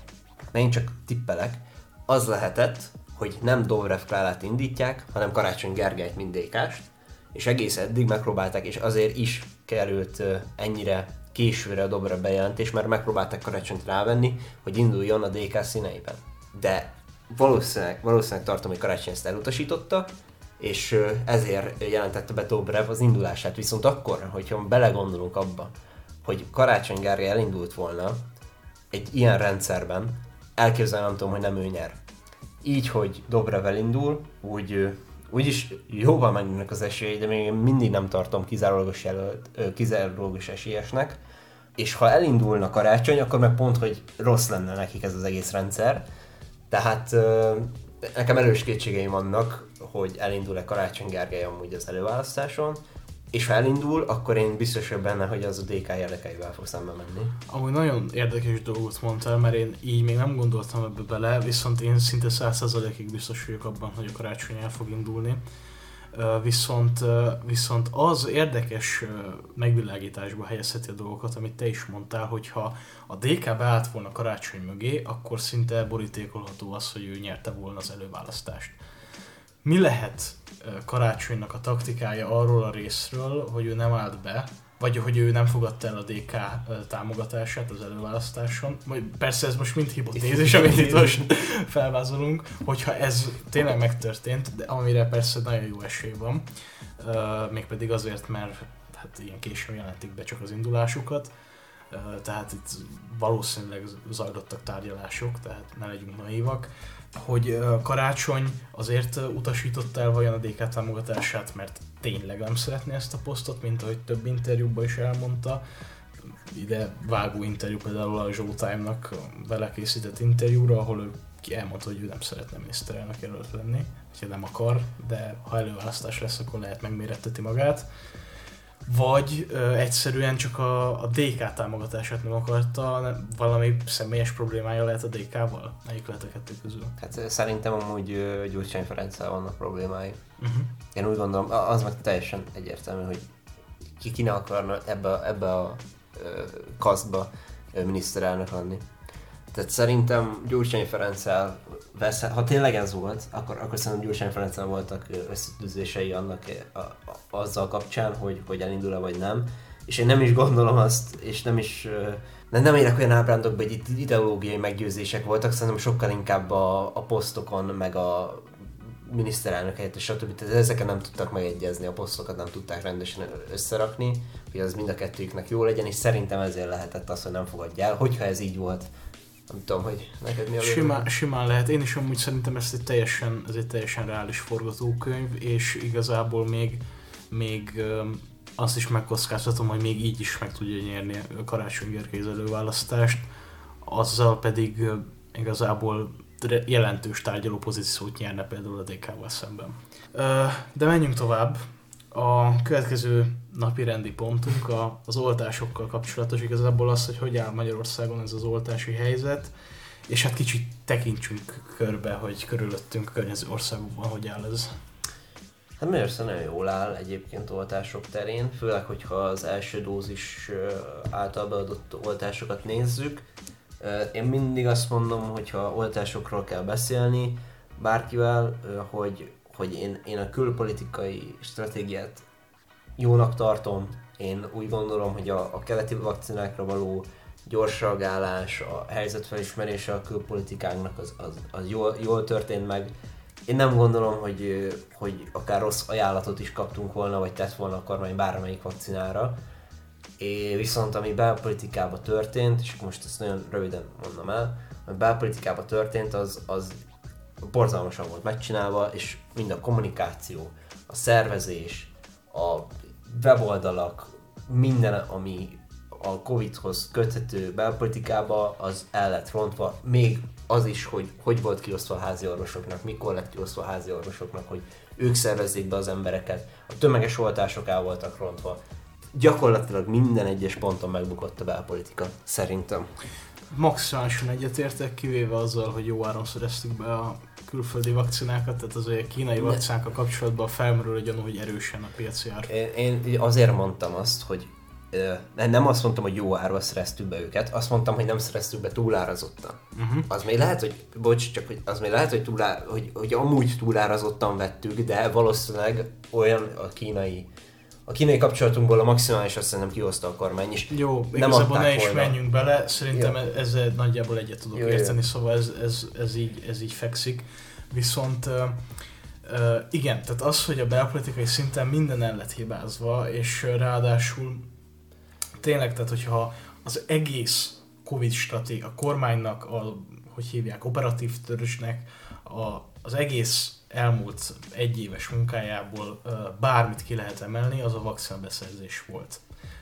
Speaker 2: megint csak tippelek, az lehetett, hogy nem Dobrev Klárát indítják, hanem Karácsony Gergelyt, mint DK-st, és egész eddig megpróbálták, és azért is került ennyire későre a Dobra bejelentés, mert megpróbálták karácsonyt rávenni, hogy induljon a DK színeiben. De valószínűleg, valószínűleg tartom, hogy karácsony ezt elutasította, és ezért jelentette be Dobrev az indulását. Viszont akkor, hogyha belegondolunk abba, hogy Karácsony Gári elindult volna egy ilyen rendszerben, elképzelem nem tudom, hogy nem ő nyer. Így, hogy Dobrev elindul, úgy úgyis jóval mennek az esély, de még mindig nem tartom kizárólagos, jelölt, kizárólagos esélyesnek. És ha elindulna karácsony, akkor meg pont, hogy rossz lenne nekik ez az egész rendszer. Tehát nekem erős kétségeim vannak, hogy elindul-e Karácsony Gergely amúgy az előválasztáson, és elindul, akkor én biztos vagyok benne, hogy az a DK érdekeivel fog szembe menni.
Speaker 1: Amúgy nagyon érdekes dolgot mondtál, mert én így még nem gondoltam ebbe bele, viszont én szinte 100%-ig biztos vagyok abban, hogy a karácsony el fog indulni. Viszont, viszont az érdekes megvilágításba helyezheti a dolgokat, amit te is mondtál, hogyha a DK beállt volna karácsony mögé, akkor szinte borítékolható az, hogy ő nyerte volna az előválasztást. Mi lehet karácsonynak a taktikája arról a részről, hogy ő nem állt be, vagy hogy ő nem fogadta el a DK támogatását az előválasztáson. Persze ez most mind hipotézis, amit itt most felvázolunk, hogyha ez tényleg megtörtént, de amire persze nagyon jó esély van, mégpedig azért, mert hát ilyen későn jelentik be csak az indulásukat, tehát itt valószínűleg zajlottak tárgyalások, tehát ne legyünk naívak hogy Karácsony azért utasította el vajon a DK támogatását, mert tényleg nem szeretné ezt a posztot, mint ahogy több interjúban is elmondta. Ide vágó interjú például a Showtime-nak vele készített interjúra, ahol ő elmondta, hogy ő nem szeretne miniszterelnök jelölt lenni, hogy nem akar, de ha előválasztás lesz, akkor lehet megméretteti magát vagy ö, egyszerűen csak a, a DK támogatását nem akarta, valami személyes problémája lehet a DK-val? Melyik lehet a kettő közül?
Speaker 2: Hát szerintem amúgy Gyurcsány Ferenccel vannak problémái. Uh-huh. Én úgy gondolom, az meg teljesen egyértelmű, hogy ki, ki ne akarna ebbe, ebbe a kasztba miniszterelnök lenni. Tehát szerintem Gyurcsány Ferenccel vesz, ha tényleg ez volt, akkor, akkor szerintem Gyurcsány Ferenccel voltak összetűzései annak a, a, azzal kapcsán, hogy, hogy elindul-e vagy nem. És én nem is gondolom azt, és nem is nem, nem érek olyan ábrándokba, hogy itt ideológiai meggyőzések voltak, szerintem sokkal inkább a, a posztokon, meg a miniszterelnök helyett, és stb. Tehát ezeken nem tudtak megegyezni, a posztokat nem tudták rendesen összerakni, hogy az mind a kettőjüknek jó legyen, és szerintem ezért lehetett az, hogy nem fogadja el. Hogyha ez így volt, nem tudom, hogy neked mi a
Speaker 1: simán, simán lehet. Én is amúgy szerintem ez egy teljesen, ez egy teljesen reális forgatókönyv, és igazából még, még azt is megkockáztatom, hogy még így is meg tudja nyerni a Karácsony Gergely előválasztást, azzal pedig igazából jelentős tárgyaló pozíciót nyerne például a DK-val szemben. De menjünk tovább. A következő napi rendi pontunk a, az oltásokkal kapcsolatos igazából az, hogy hogy áll Magyarországon ez az oltási helyzet, és hát kicsit tekintsünk körbe, hogy körülöttünk a környező országokban hogy áll ez.
Speaker 2: Hát Magyarország nagyon jól áll egyébként oltások terén, főleg, hogyha az első dózis által beadott oltásokat nézzük. Én mindig azt mondom, hogyha oltásokról kell beszélni bárkivel, hogy hogy én, én a külpolitikai stratégiát jónak tartom. Én úgy gondolom, hogy a, a keleti vakcinákra való gyors reagálás, a helyzetfelismerése a külpolitikánknak az, az, az jól, jól történt meg. Én nem gondolom, hogy, hogy akár rossz ajánlatot is kaptunk volna, vagy tett volna a kormány bármelyik vakcinára. É, viszont ami belpolitikában történt, és most ezt nagyon röviden mondom el, ami belpolitikában történt, az, az borzalmasan volt megcsinálva, és mind a kommunikáció, a szervezés, a weboldalak, minden, ami a Covid-hoz köthető belpolitikába, az el lett rontva. Még az is, hogy hogy volt kiosztva a házi orvosoknak, mikor lett kiosztva a házi orvosoknak, hogy ők szervezzék be az embereket. A tömeges oltások el voltak rontva. Gyakorlatilag minden egyes ponton megbukott a belpolitika, szerintem.
Speaker 1: Maximálisan egyetértek, kivéve azzal, hogy jó áron szereztük be a külföldi vakcinákat, tehát az a kínai vakcinákkal kapcsolatban felmerül a gyanú, hogy erősen a piac jár.
Speaker 2: Én, én azért mondtam azt, hogy nem azt mondtam, hogy jó árva szereztük be őket, azt mondtam, hogy nem szereztük be túlárazottan. Uh-huh. Az még lehet, hogy, bocs, csak az még lehet, hogy, túlá, hogy, hogy amúgy túlárazottan vettük, de valószínűleg olyan a kínai a kínai kapcsolatunkból a maximális azt szerintem kihozta a kormány is.
Speaker 1: Jó, nem igazából ne is volna. menjünk bele, szerintem jó. ezzel nagyjából egyet tudok jó, érteni, jó. szóval ez, ez, ez, így, ez így fekszik. Viszont uh, uh, igen, tehát az, hogy a belpolitikai szinten minden el lett hibázva, és ráadásul tényleg, tehát hogyha az egész Covid stratégia, a kormánynak, a, hogy hívják, operatív törzsnek, a, az egész elmúlt egyéves munkájából bármit ki lehet emelni, az a vakcina beszerzés volt.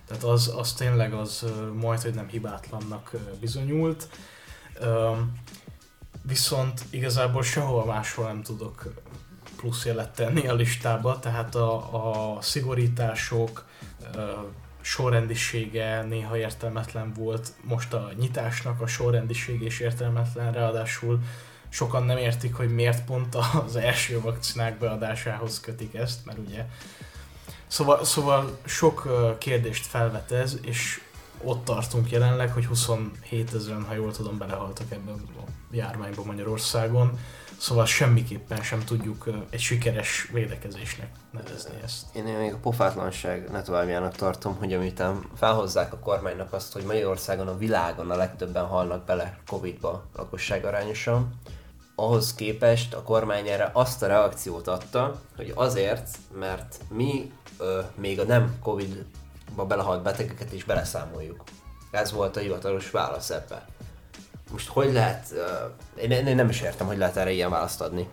Speaker 1: Tehát az, az tényleg az majd, hogy nem hibátlannak bizonyult. Viszont igazából sehova máshol nem tudok plusz jelet tenni a listába, tehát a, a szigorítások, sorrendisége néha értelmetlen volt, most a nyitásnak a sorrendisége is értelmetlen, ráadásul sokan nem értik, hogy miért pont az első vakcinák beadásához kötik ezt, mert ugye Szóval, szóval sok kérdést felvet ez, és ott tartunk jelenleg, hogy 27 ezeren, ha jól tudom, belehaltak ebben a járványban Magyarországon. Szóval semmiképpen sem tudjuk egy sikeres védekezésnek nevezni ezt.
Speaker 2: Én még a pofátlanság ne továbbjának tartom, hogy amiután felhozzák a kormánynak azt, hogy Magyarországon a világon a legtöbben halnak bele Covid-ba lakosság arányosan, ahhoz képest a kormány erre azt a reakciót adta, hogy azért, mert mi ö, még a nem Covid-ba belehalt betegeket is beleszámoljuk. Ez volt a hivatalos válasz ebbe. Most hogy lehet, én, én nem is értem, hogy lehet erre ilyen választ adni.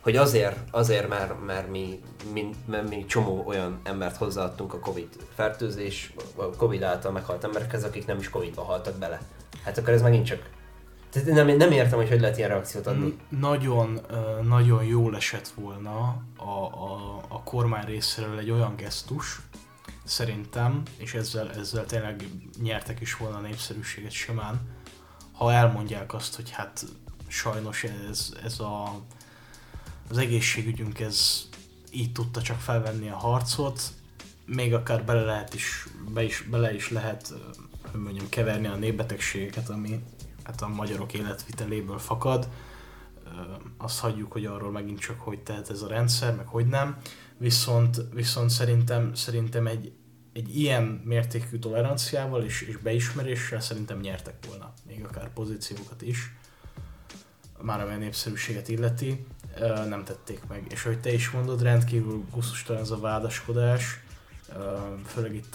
Speaker 2: Hogy azért, azért mert, mert, mi, mi, mert mi csomó olyan embert hozzáadtunk a Covid fertőzés, a Covid által meghalt emberekhez, akik nem is Covid-ba haltak bele. Hát akkor ez megint csak tehát nem, nem értem, hogy hogy lehet ilyen reakciót adni.
Speaker 1: Nagyon, nagyon jól esett volna a, a, a kormány részéről egy olyan gesztus, szerintem, és ezzel, ezzel tényleg nyertek is volna népszerűséget simán, ha elmondják azt, hogy hát sajnos ez, ez a, az egészségügyünk ez így tudta csak felvenni a harcot, még akár bele lehet is, be is, bele is lehet, hogy mondjam, keverni a népbetegségeket, ami hát a magyarok életviteléből fakad. Azt hagyjuk, hogy arról megint csak hogy tehet ez a rendszer, meg hogy nem. Viszont, viszont szerintem, szerintem egy, egy ilyen mértékű toleranciával és, és beismeréssel szerintem nyertek volna, még akár pozíciókat is, már amely népszerűséget illeti, nem tették meg. És ahogy te is mondod, rendkívül gusztustalan ez a vádaskodás, főleg itt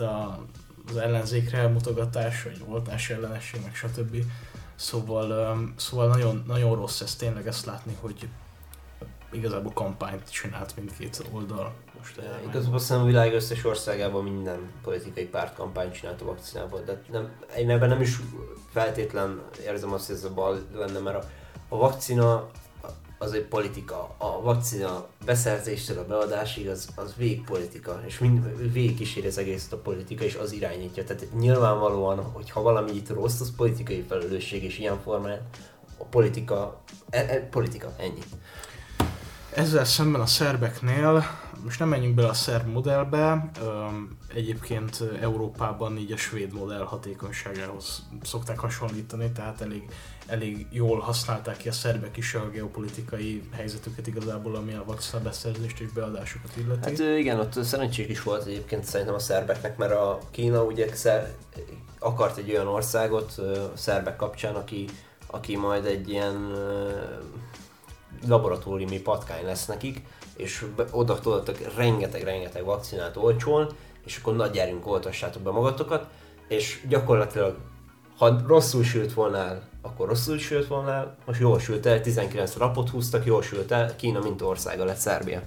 Speaker 1: az ellenzékre mutogatás, vagy oltás ellenesség, meg stb. Szóval, szóval nagyon, nagyon rossz ez tényleg ezt látni, hogy igazából kampányt csinált mindkét oldal.
Speaker 2: Most ja, igazából azt a világ összes országában minden politikai párt kampányt csinált a vakcinából, de nem, én ebben nem is feltétlen érzem azt, hogy ez a bal lenne, mert a, a vakcina az egy politika. A vakcina beszerzéstől a beadásig az, az végpolitika, és mind, végig kísér az egészet a politika, és az irányítja. Tehát nyilvánvalóan, hogy ha valami itt rossz, az politikai felelősség, és ilyen formán a politika, e, e, politika, ennyi.
Speaker 1: Ezzel szemben a szerbeknél, most nem menjünk bele a szerb modellbe, egyébként Európában így a svéd modell hatékonyságához szokták hasonlítani, tehát elég, elég jól használták ki a szerbek is a geopolitikai helyzetüket igazából, ami a vakcina beszerzést és beadásokat illeti.
Speaker 2: Hát igen, ott szerencsék is volt egyébként szerintem a szerbeknek, mert a Kína ugye akart egy olyan országot a szerbek kapcsán, aki, aki majd egy ilyen laboratóriumi patkány lesz nekik, és oda tudottak rengeteg-rengeteg vakcinát olcsón, és akkor nagy gyerünk, oltassátok be magatokat, és gyakorlatilag ha rosszul sült volna el, akkor rosszul sült volna el, most jól sült el, 19 rapot húztak, jól sült el, Kína mint országa lett Szerbia.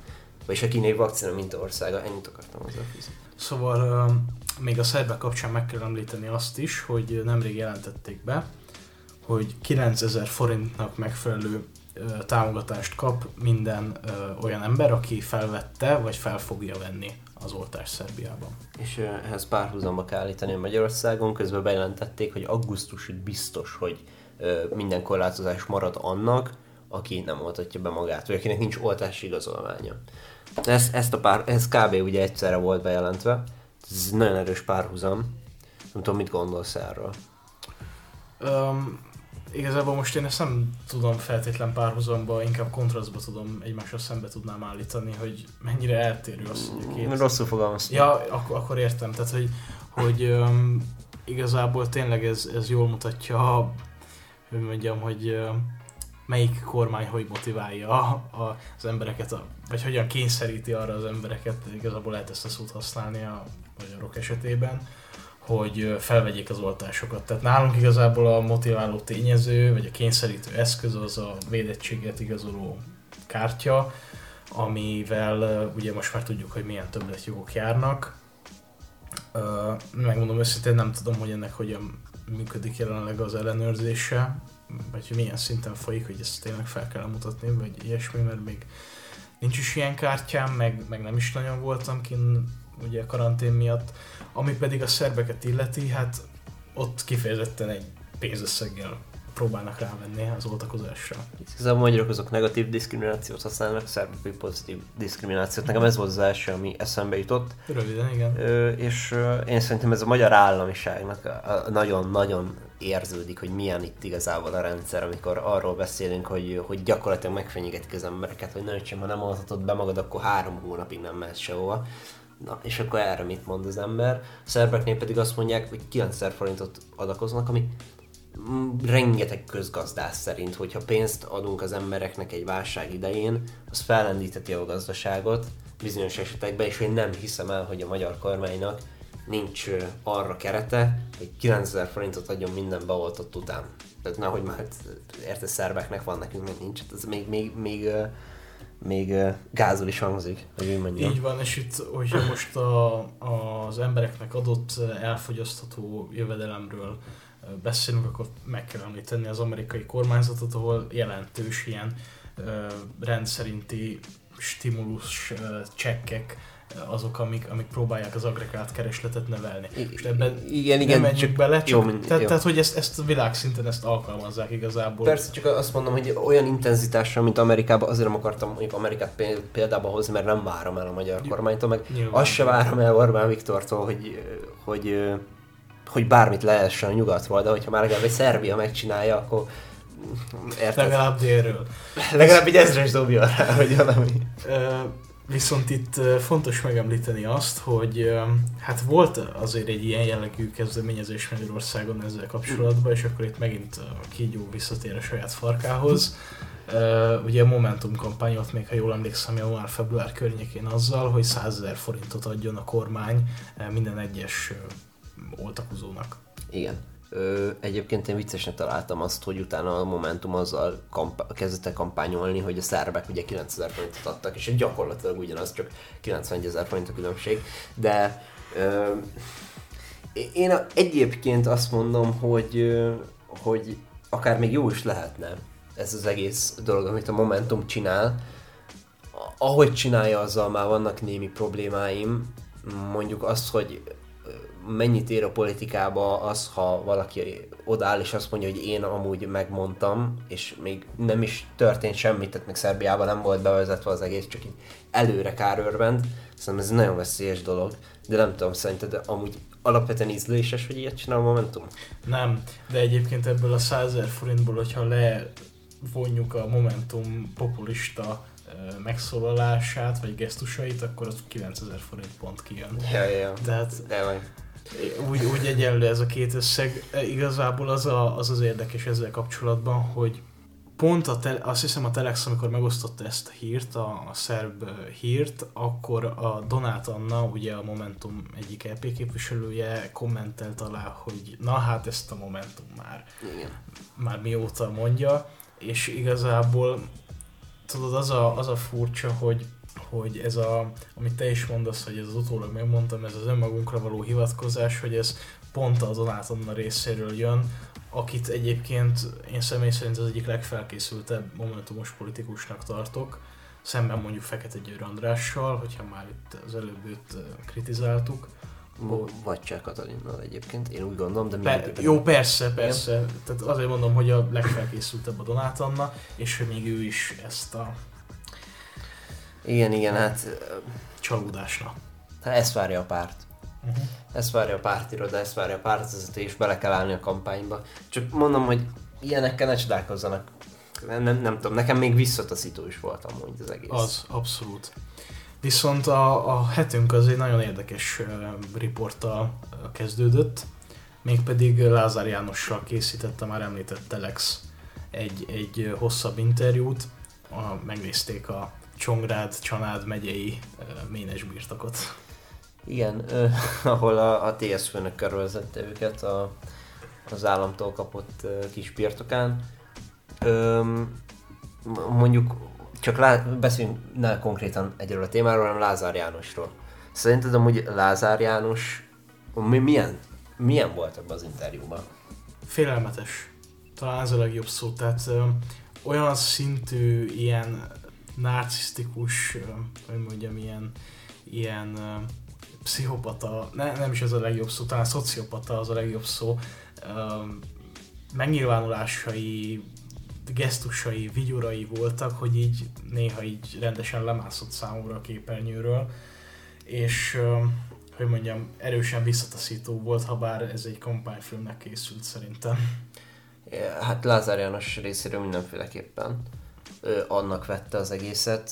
Speaker 2: Vagyis a kínai vakcina mint országa, ennyit akartam hozzáfűzni.
Speaker 1: Szóval még a szerbek kapcsán meg kell említeni azt is, hogy nemrég jelentették be, hogy 9000 forintnak megfelelő támogatást kap minden olyan ember, aki felvette, vagy fel fogja venni az oltás Szerbiában.
Speaker 2: És ehhez párhuzamba kell állítani a Magyarországon, közben bejelentették, hogy augusztusig biztos, hogy minden korlátozás marad annak, aki nem oltatja be magát, vagy akinek nincs oltási igazolványa. Ez, ezt a pár, ez kb. ugye egyszerre volt bejelentve, ez nagyon erős párhuzam. Nem tudom, mit gondolsz erről?
Speaker 1: Um, igazából most én ezt nem tudom feltétlen párhuzamba, inkább kontrasztba tudom egymásra szembe tudnám állítani, hogy mennyire eltérő az, hogy a
Speaker 2: két... Rosszul fogalmaztam.
Speaker 1: Ja, akkor, akkor értem, tehát hogy, hogy um, igazából tényleg ez, ez jól mutatja, hogy mondjam, hogy uh, melyik kormány hogy motiválja a, az embereket, a, vagy hogyan kényszeríti arra az embereket, igazából lehet ezt a szót használni a magyarok esetében, hogy felvegyék az oltásokat. Tehát nálunk igazából a motiváló tényező, vagy a kényszerítő eszköz az a védettséget igazoló kártya, amivel ugye most már tudjuk, hogy milyen többletjogok járnak. Megmondom őszintén, nem tudom, hogy ennek hogyan működik jelenleg az ellenőrzése, vagy hogy milyen szinten folyik, hogy ezt tényleg fel kell mutatni, vagy ilyesmi, mert még nincs is ilyen kártyám, meg, meg nem is nagyon voltam kint ugye karantén miatt. Ami pedig a szerbeket illeti, hát ott kifejezetten egy pénzösszeggel próbálnak rávenni az oltakozásra.
Speaker 2: Igazából a magyarok azok negatív diszkriminációt használnak, a szerbek pedig pozitív diszkriminációt. Nekem ez volt az első, ami eszembe jutott.
Speaker 1: Röviden, igen.
Speaker 2: Ö, és ö, én szerintem ez a magyar államiságnak nagyon-nagyon érződik, hogy milyen itt igazából a rendszer, amikor arról beszélünk, hogy, hogy gyakorlatilag megfenyegetik az embereket, hogy nagyon ha nem oltatod be magad, akkor három hónapig nem mehetsz sehova. Na, és akkor erre mit mond az ember? A szerbeknél pedig azt mondják, hogy 9000 forintot adakoznak, ami rengeteg közgazdász szerint, hogyha pénzt adunk az embereknek egy válság idején, az fellendíteti a gazdaságot bizonyos esetekben, és én nem hiszem el, hogy a magyar kormánynak nincs arra kerete, hogy 9000 forintot adjon minden beoltott után. Tehát nehogy már, érte szerbeknek van, nekünk még nincs. Ez még, még, még, még gázol is hangzik, hogy úgy mondjam.
Speaker 1: Így van, és itt, hogyha most a, az embereknek adott elfogyasztható jövedelemről beszélünk, akkor meg kell említeni az amerikai kormányzatot, ahol jelentős ilyen rendszerinti stimulus csekkek azok, amik, amik próbálják az agregált keresletet növelni.
Speaker 2: És ebben igen, igen,
Speaker 1: nem menjünk bele, csak, jó, mint, tehát, jó. tehát, hogy ezt, ezt világszinten ezt alkalmazzák igazából.
Speaker 2: Persze, csak azt mondom, hogy olyan intenzitással, mint Amerikában, azért nem akartam mondjuk Amerikát példába hozni, mert nem várom el a magyar kormánytól, meg Nyilván. azt se várom el Orbán Viktortól, hogy, hogy hogy bármit lehessen a nyugatról, de hogyha már legalább egy Szerbia megcsinálja, akkor
Speaker 1: érted? Legalább délről.
Speaker 2: Legalább egy ezres dobja rá, vagy valami.
Speaker 1: Viszont itt fontos megemlíteni azt, hogy hát volt azért egy ilyen jellegű kezdeményezés Magyarországon ezzel kapcsolatban, és akkor itt megint a kígyó visszatér a saját farkához. ugye a Momentum kampányot még, ha jól emlékszem, január-február környékén azzal, hogy 100 ezer forintot adjon a kormány minden egyes oltakozónak.
Speaker 2: Igen. Egyébként én viccesnek találtam azt, hogy utána a Momentum azzal kamp- kezdette kampányolni, hogy a szerbek ugye 9000 forintot adtak, és gyakorlatilag ugyanaz, csak 91 ezer forint a különbség. De ö, én egyébként azt mondom, hogy, hogy akár még jó is lehetne ez az egész dolog, amit a Momentum csinál. Ahogy csinálja, azzal már vannak némi problémáim. Mondjuk azt, hogy mennyit ér a politikába az, ha valaki odáll és azt mondja, hogy én amúgy megmondtam, és még nem is történt semmit, tehát meg Szerbiában nem volt bevezetve az egész, csak így előre kárőrvend. Szerintem ez nagyon veszélyes dolog, de nem tudom, szerinted amúgy alapvetően ízléses, hogy ilyet csinál a Momentum?
Speaker 1: Nem, de egyébként ebből a 100 forintból, hogyha levonjuk a Momentum populista megszólalását, vagy gesztusait, akkor az 9000 forint pont kijön.
Speaker 2: Ja, ja.
Speaker 1: Tehát,
Speaker 2: de vagy
Speaker 1: úgy, úgy egyenlő ez a két összeg. E, igazából az, a, az az érdekes ezzel kapcsolatban, hogy pont a te, azt hiszem a Telex, amikor megosztotta ezt a hírt, a, a szerb hírt, akkor a Donát Anna, ugye a Momentum egyik EP képviselője kommentelt alá, hogy na hát ezt a Momentum már,
Speaker 2: Igen.
Speaker 1: már mióta mondja, és igazából tudod, az a, az a furcsa, hogy hogy ez a, amit te is mondasz, hogy ez az utólag megmondtam, ez az önmagunkra való hivatkozás, hogy ez pont a Donát Anna részéről jön, akit egyébként én személy szerint az egyik legfelkészültebb momentumos politikusnak tartok, szemben mondjuk Fekete Győr Andrással, hogyha már itt az előbb őt kritizáltuk.
Speaker 2: Vagy Cseh Katalinnal egyébként, én úgy gondolom, de
Speaker 1: Pe- Jó, persze, persze. Igen. Tehát azért mondom, hogy a legfelkészültebb a Donát Anna, és hogy még ő is ezt a
Speaker 2: igen, igen, hát...
Speaker 1: Csalódásra.
Speaker 2: Hát ezt várja a párt. Uh-huh. Ezt várja a pártiroda, ezt várja a pártvezető, és bele kell állni a kampányba. Csak mondom, hogy ilyenekkel ne csodálkozzanak. Nem, nem, nem tudom, nekem még visszataszító is volt amúgy az egész.
Speaker 1: Az, abszolút. Viszont a, a hetünk az egy nagyon érdekes uh, riporttal uh, kezdődött, mégpedig Lázár Jánossal készítette már említett Telex egy, egy hosszabb interjút, a, megnézték a Csongrád, Csanád megyei ménes birtokot.
Speaker 2: Igen, eh, ahol a, a TS főnök körülvezette őket a, az államtól kapott eh, kis birtokán. Mondjuk csak lá- beszéljünk ne konkrétan egyről a témáról, hanem Lázár Jánosról. Szerinted amúgy Lázár János mi, milyen, milyen volt ebben az interjúban?
Speaker 1: Félelmetes. Talán ez a legjobb szó. Tehát ö, olyan szintű, ilyen narcisztikus, hogy mondjam, ilyen, ilyen pszichopata, ne, nem is ez a legjobb szó, talán szociopata az a legjobb szó, megnyilvánulásai, gesztusai, vigyorai voltak, hogy így néha így rendesen lemászott számomra a képernyőről, és hogy mondjam, erősen visszataszító volt, ha bár ez egy kampányfilmnek készült szerintem.
Speaker 2: Hát Lázár János részéről mindenféleképpen annak vette az egészet.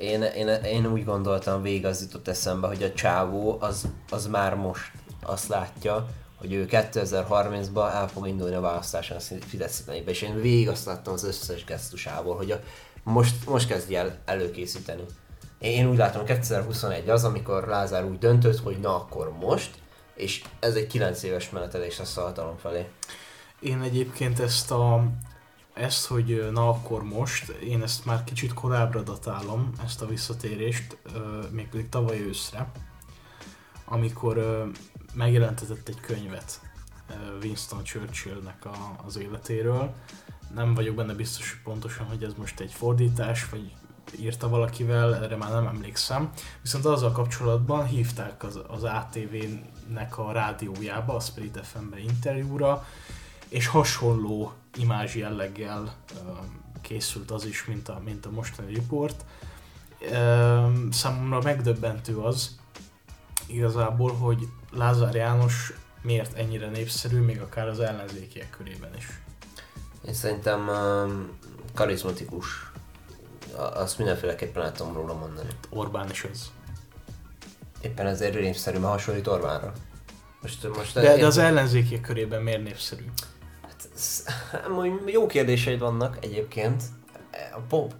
Speaker 2: Én, én, én úgy gondoltam, végig az jutott eszembe, hogy a csávó az, az már most azt látja, hogy ő 2030-ban el fog indulni a választáson a Fidesz és én végig azt láttam az összes gesztusából, hogy a, most, most kezdi el előkészíteni. Én úgy látom, 2021 az, amikor Lázár úgy döntött, hogy na akkor most, és ez egy 9 éves menetelés lesz a hatalom felé.
Speaker 1: Én egyébként ezt a ezt, hogy na akkor most, én ezt már kicsit korábbra datálom, ezt a visszatérést, mégpedig tavaly őszre, amikor megjelentetett egy könyvet Winston Churchillnek a, az életéről. Nem vagyok benne biztos pontosan, hogy ez most egy fordítás, vagy írta valakivel, erre már nem emlékszem. Viszont azzal kapcsolatban hívták az, az ATV-nek a rádiójába, a Spirit FM-be interjúra, és hasonló imázs jelleggel készült az is, mint a, mint a mostani riport. Számomra megdöbbentő az igazából, hogy Lázár János miért ennyire népszerű, még akár az ellenzékiek körében is.
Speaker 2: Én szerintem uh, karizmatikus. Azt mindenféleképpen el tudom róla mondani.
Speaker 1: Orbán is az.
Speaker 2: Éppen ezért népszerű, mert hasonlít Orbánra.
Speaker 1: Most, most de, de az ellenzékiek körében miért népszerű?
Speaker 2: Hát, jó kérdéseid vannak egyébként.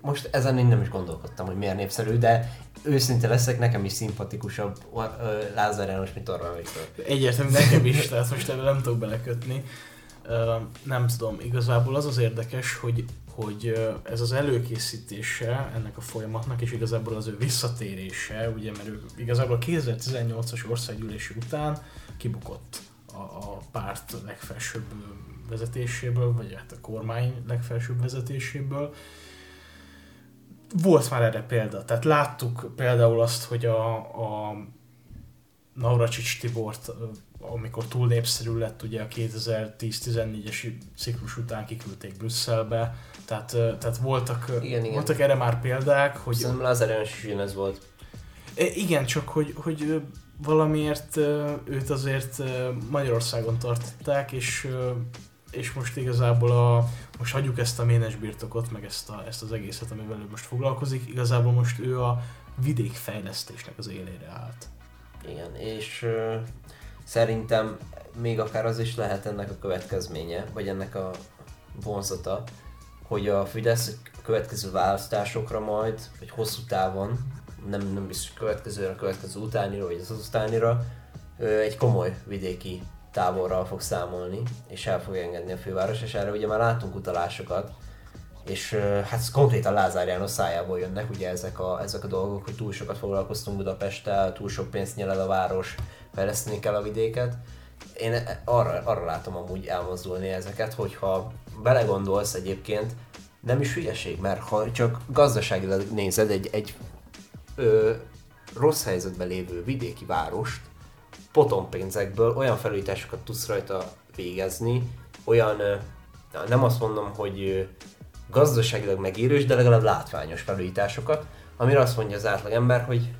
Speaker 2: Most ezen én nem is gondolkodtam, hogy miért népszerű, de őszinte leszek, nekem is szimpatikusabb Lázár János, mint Orbán Viktor.
Speaker 1: Egyértelmű nekem is, tehát most ebben nem tudok belekötni. Nem tudom, igazából az az érdekes, hogy, hogy ez az előkészítése ennek a folyamatnak, és igazából az ő visszatérése, ugye, mert ő igazából a 2018-as országgyűlési után kibukott a, párt legfelsőbb vezetéséből, vagy hát a kormány legfelsőbb vezetéséből. Volt már erre példa, tehát láttuk például azt, hogy a, a Navracsics Tibort, amikor túl népszerű lett, ugye a 2010-14-es ciklus után kiküldték Brüsszelbe, tehát, tehát voltak, igen, igen. voltak erre már példák, hogy...
Speaker 2: Szerintem Lázár is ez volt.
Speaker 1: Igen, csak hogy, hogy valamiért őt azért Magyarországon tartották, és és most igazából a, most hagyjuk ezt a ménes birtokot, meg ezt, a, ezt az egészet, amivel ő most foglalkozik, igazából most ő a vidékfejlesztésnek az élére állt.
Speaker 2: Igen, és szerintem még akár az is lehet ennek a következménye, vagy ennek a vonzata, hogy a Fidesz következő választásokra majd, vagy hosszú távon, nem, nem biztos következőre, következő utánira, vagy az utánira, egy komoly vidéki távolral fog számolni, és el fog engedni a főváros, és erre ugye már látunk utalásokat, és hát konkrétan Lázár János szájából jönnek ugye ezek a, ezek a dolgok, hogy túl sokat foglalkoztunk Budapesttel, túl sok pénzt nyel el a város, fejleszteni kell a vidéket. Én arra, arra látom amúgy elmozdulni ezeket, hogyha belegondolsz egyébként, nem is hülyeség, mert ha csak gazdaságilag nézed egy, egy ö, rossz helyzetben lévő vidéki várost, potonpénzekből olyan felújításokat tudsz rajta végezni, olyan, nem azt mondom, hogy gazdaságilag megérős, de legalább látványos felújításokat, amire azt mondja az átlag ember, hogy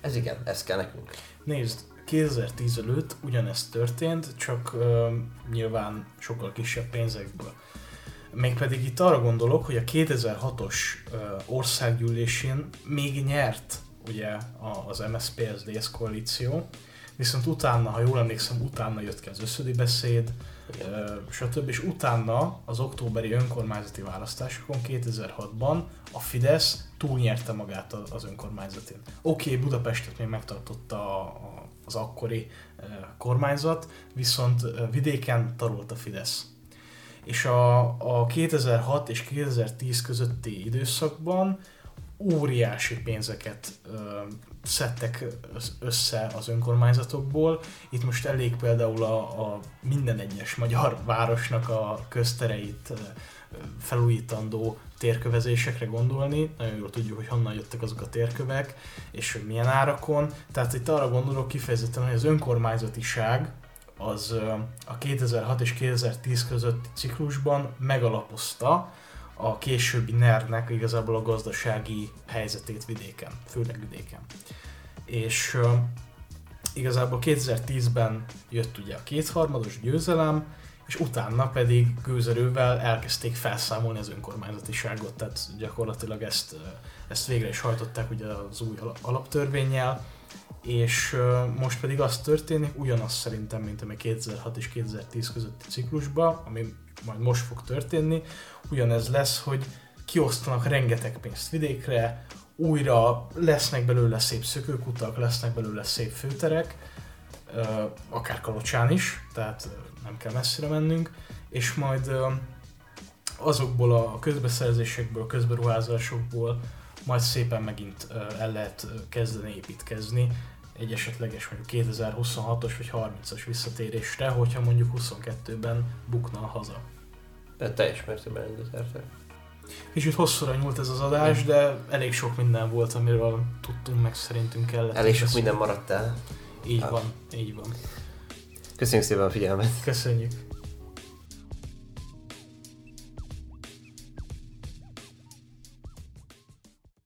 Speaker 2: ez igen, ez kell nekünk.
Speaker 1: Nézd, 2010 előtt ugyanezt történt, csak uh, nyilván sokkal kisebb pénzekből. Mégpedig itt arra gondolok, hogy a 2006-os uh, országgyűlésén még nyert ugye az MSZP-SZDSZ koalíció, viszont utána, ha jól emlékszem, utána jött ki az összödi beszéd, stb. És utána az októberi önkormányzati választásokon 2006-ban a Fidesz túlnyerte magát az önkormányzatén. Oké, okay, Budapestet még megtartotta az akkori kormányzat, viszont vidéken tarolt a Fidesz. És a, a 2006 és 2010 közötti időszakban óriási pénzeket ö, szedtek össze az önkormányzatokból. Itt most elég például a, a minden egyes magyar városnak a köztereit felújítandó térkövezésekre gondolni. Nagyon jól tudjuk, hogy honnan jöttek azok a térkövek, és hogy milyen árakon. Tehát itt arra gondolok kifejezetten, hogy az önkormányzatiság az a 2006 és 2010 közötti ciklusban megalapozta a későbbi NER-nek igazából a gazdasági helyzetét vidéken, főleg vidéken. És igazából 2010-ben jött ugye a kétharmados győzelem, és utána pedig gőzerővel elkezdték felszámolni az önkormányzatiságot, tehát gyakorlatilag ezt, ezt végre is hajtották ugye az új alaptörvényjel, és most pedig az történik, ugyanaz szerintem, mint ami 2006 és 2010 közötti ciklusban, ami majd most fog történni, ugyanez lesz, hogy kiosztanak rengeteg pénzt vidékre, újra lesznek belőle szép szökőkutak, lesznek belőle szép főterek, akár Kalocsán is, tehát nem kell messzire mennünk, és majd azokból a közbeszerzésekből, közberuházásokból majd szépen megint el lehet kezdeni építkezni egy esetleges mondjuk 2026-os vagy 30-as visszatérésre, hogyha mondjuk 22-ben bukna haza.
Speaker 2: De teljes mértékben egyetértek.
Speaker 1: Kicsit hosszúra nyúlt ez az adás, de elég sok minden volt, amiről tudtunk, meg szerintünk kellett.
Speaker 2: Elég sok minden maradt el.
Speaker 1: Így van, így van.
Speaker 2: Köszönjük szépen a figyelmet.
Speaker 1: Köszönjük.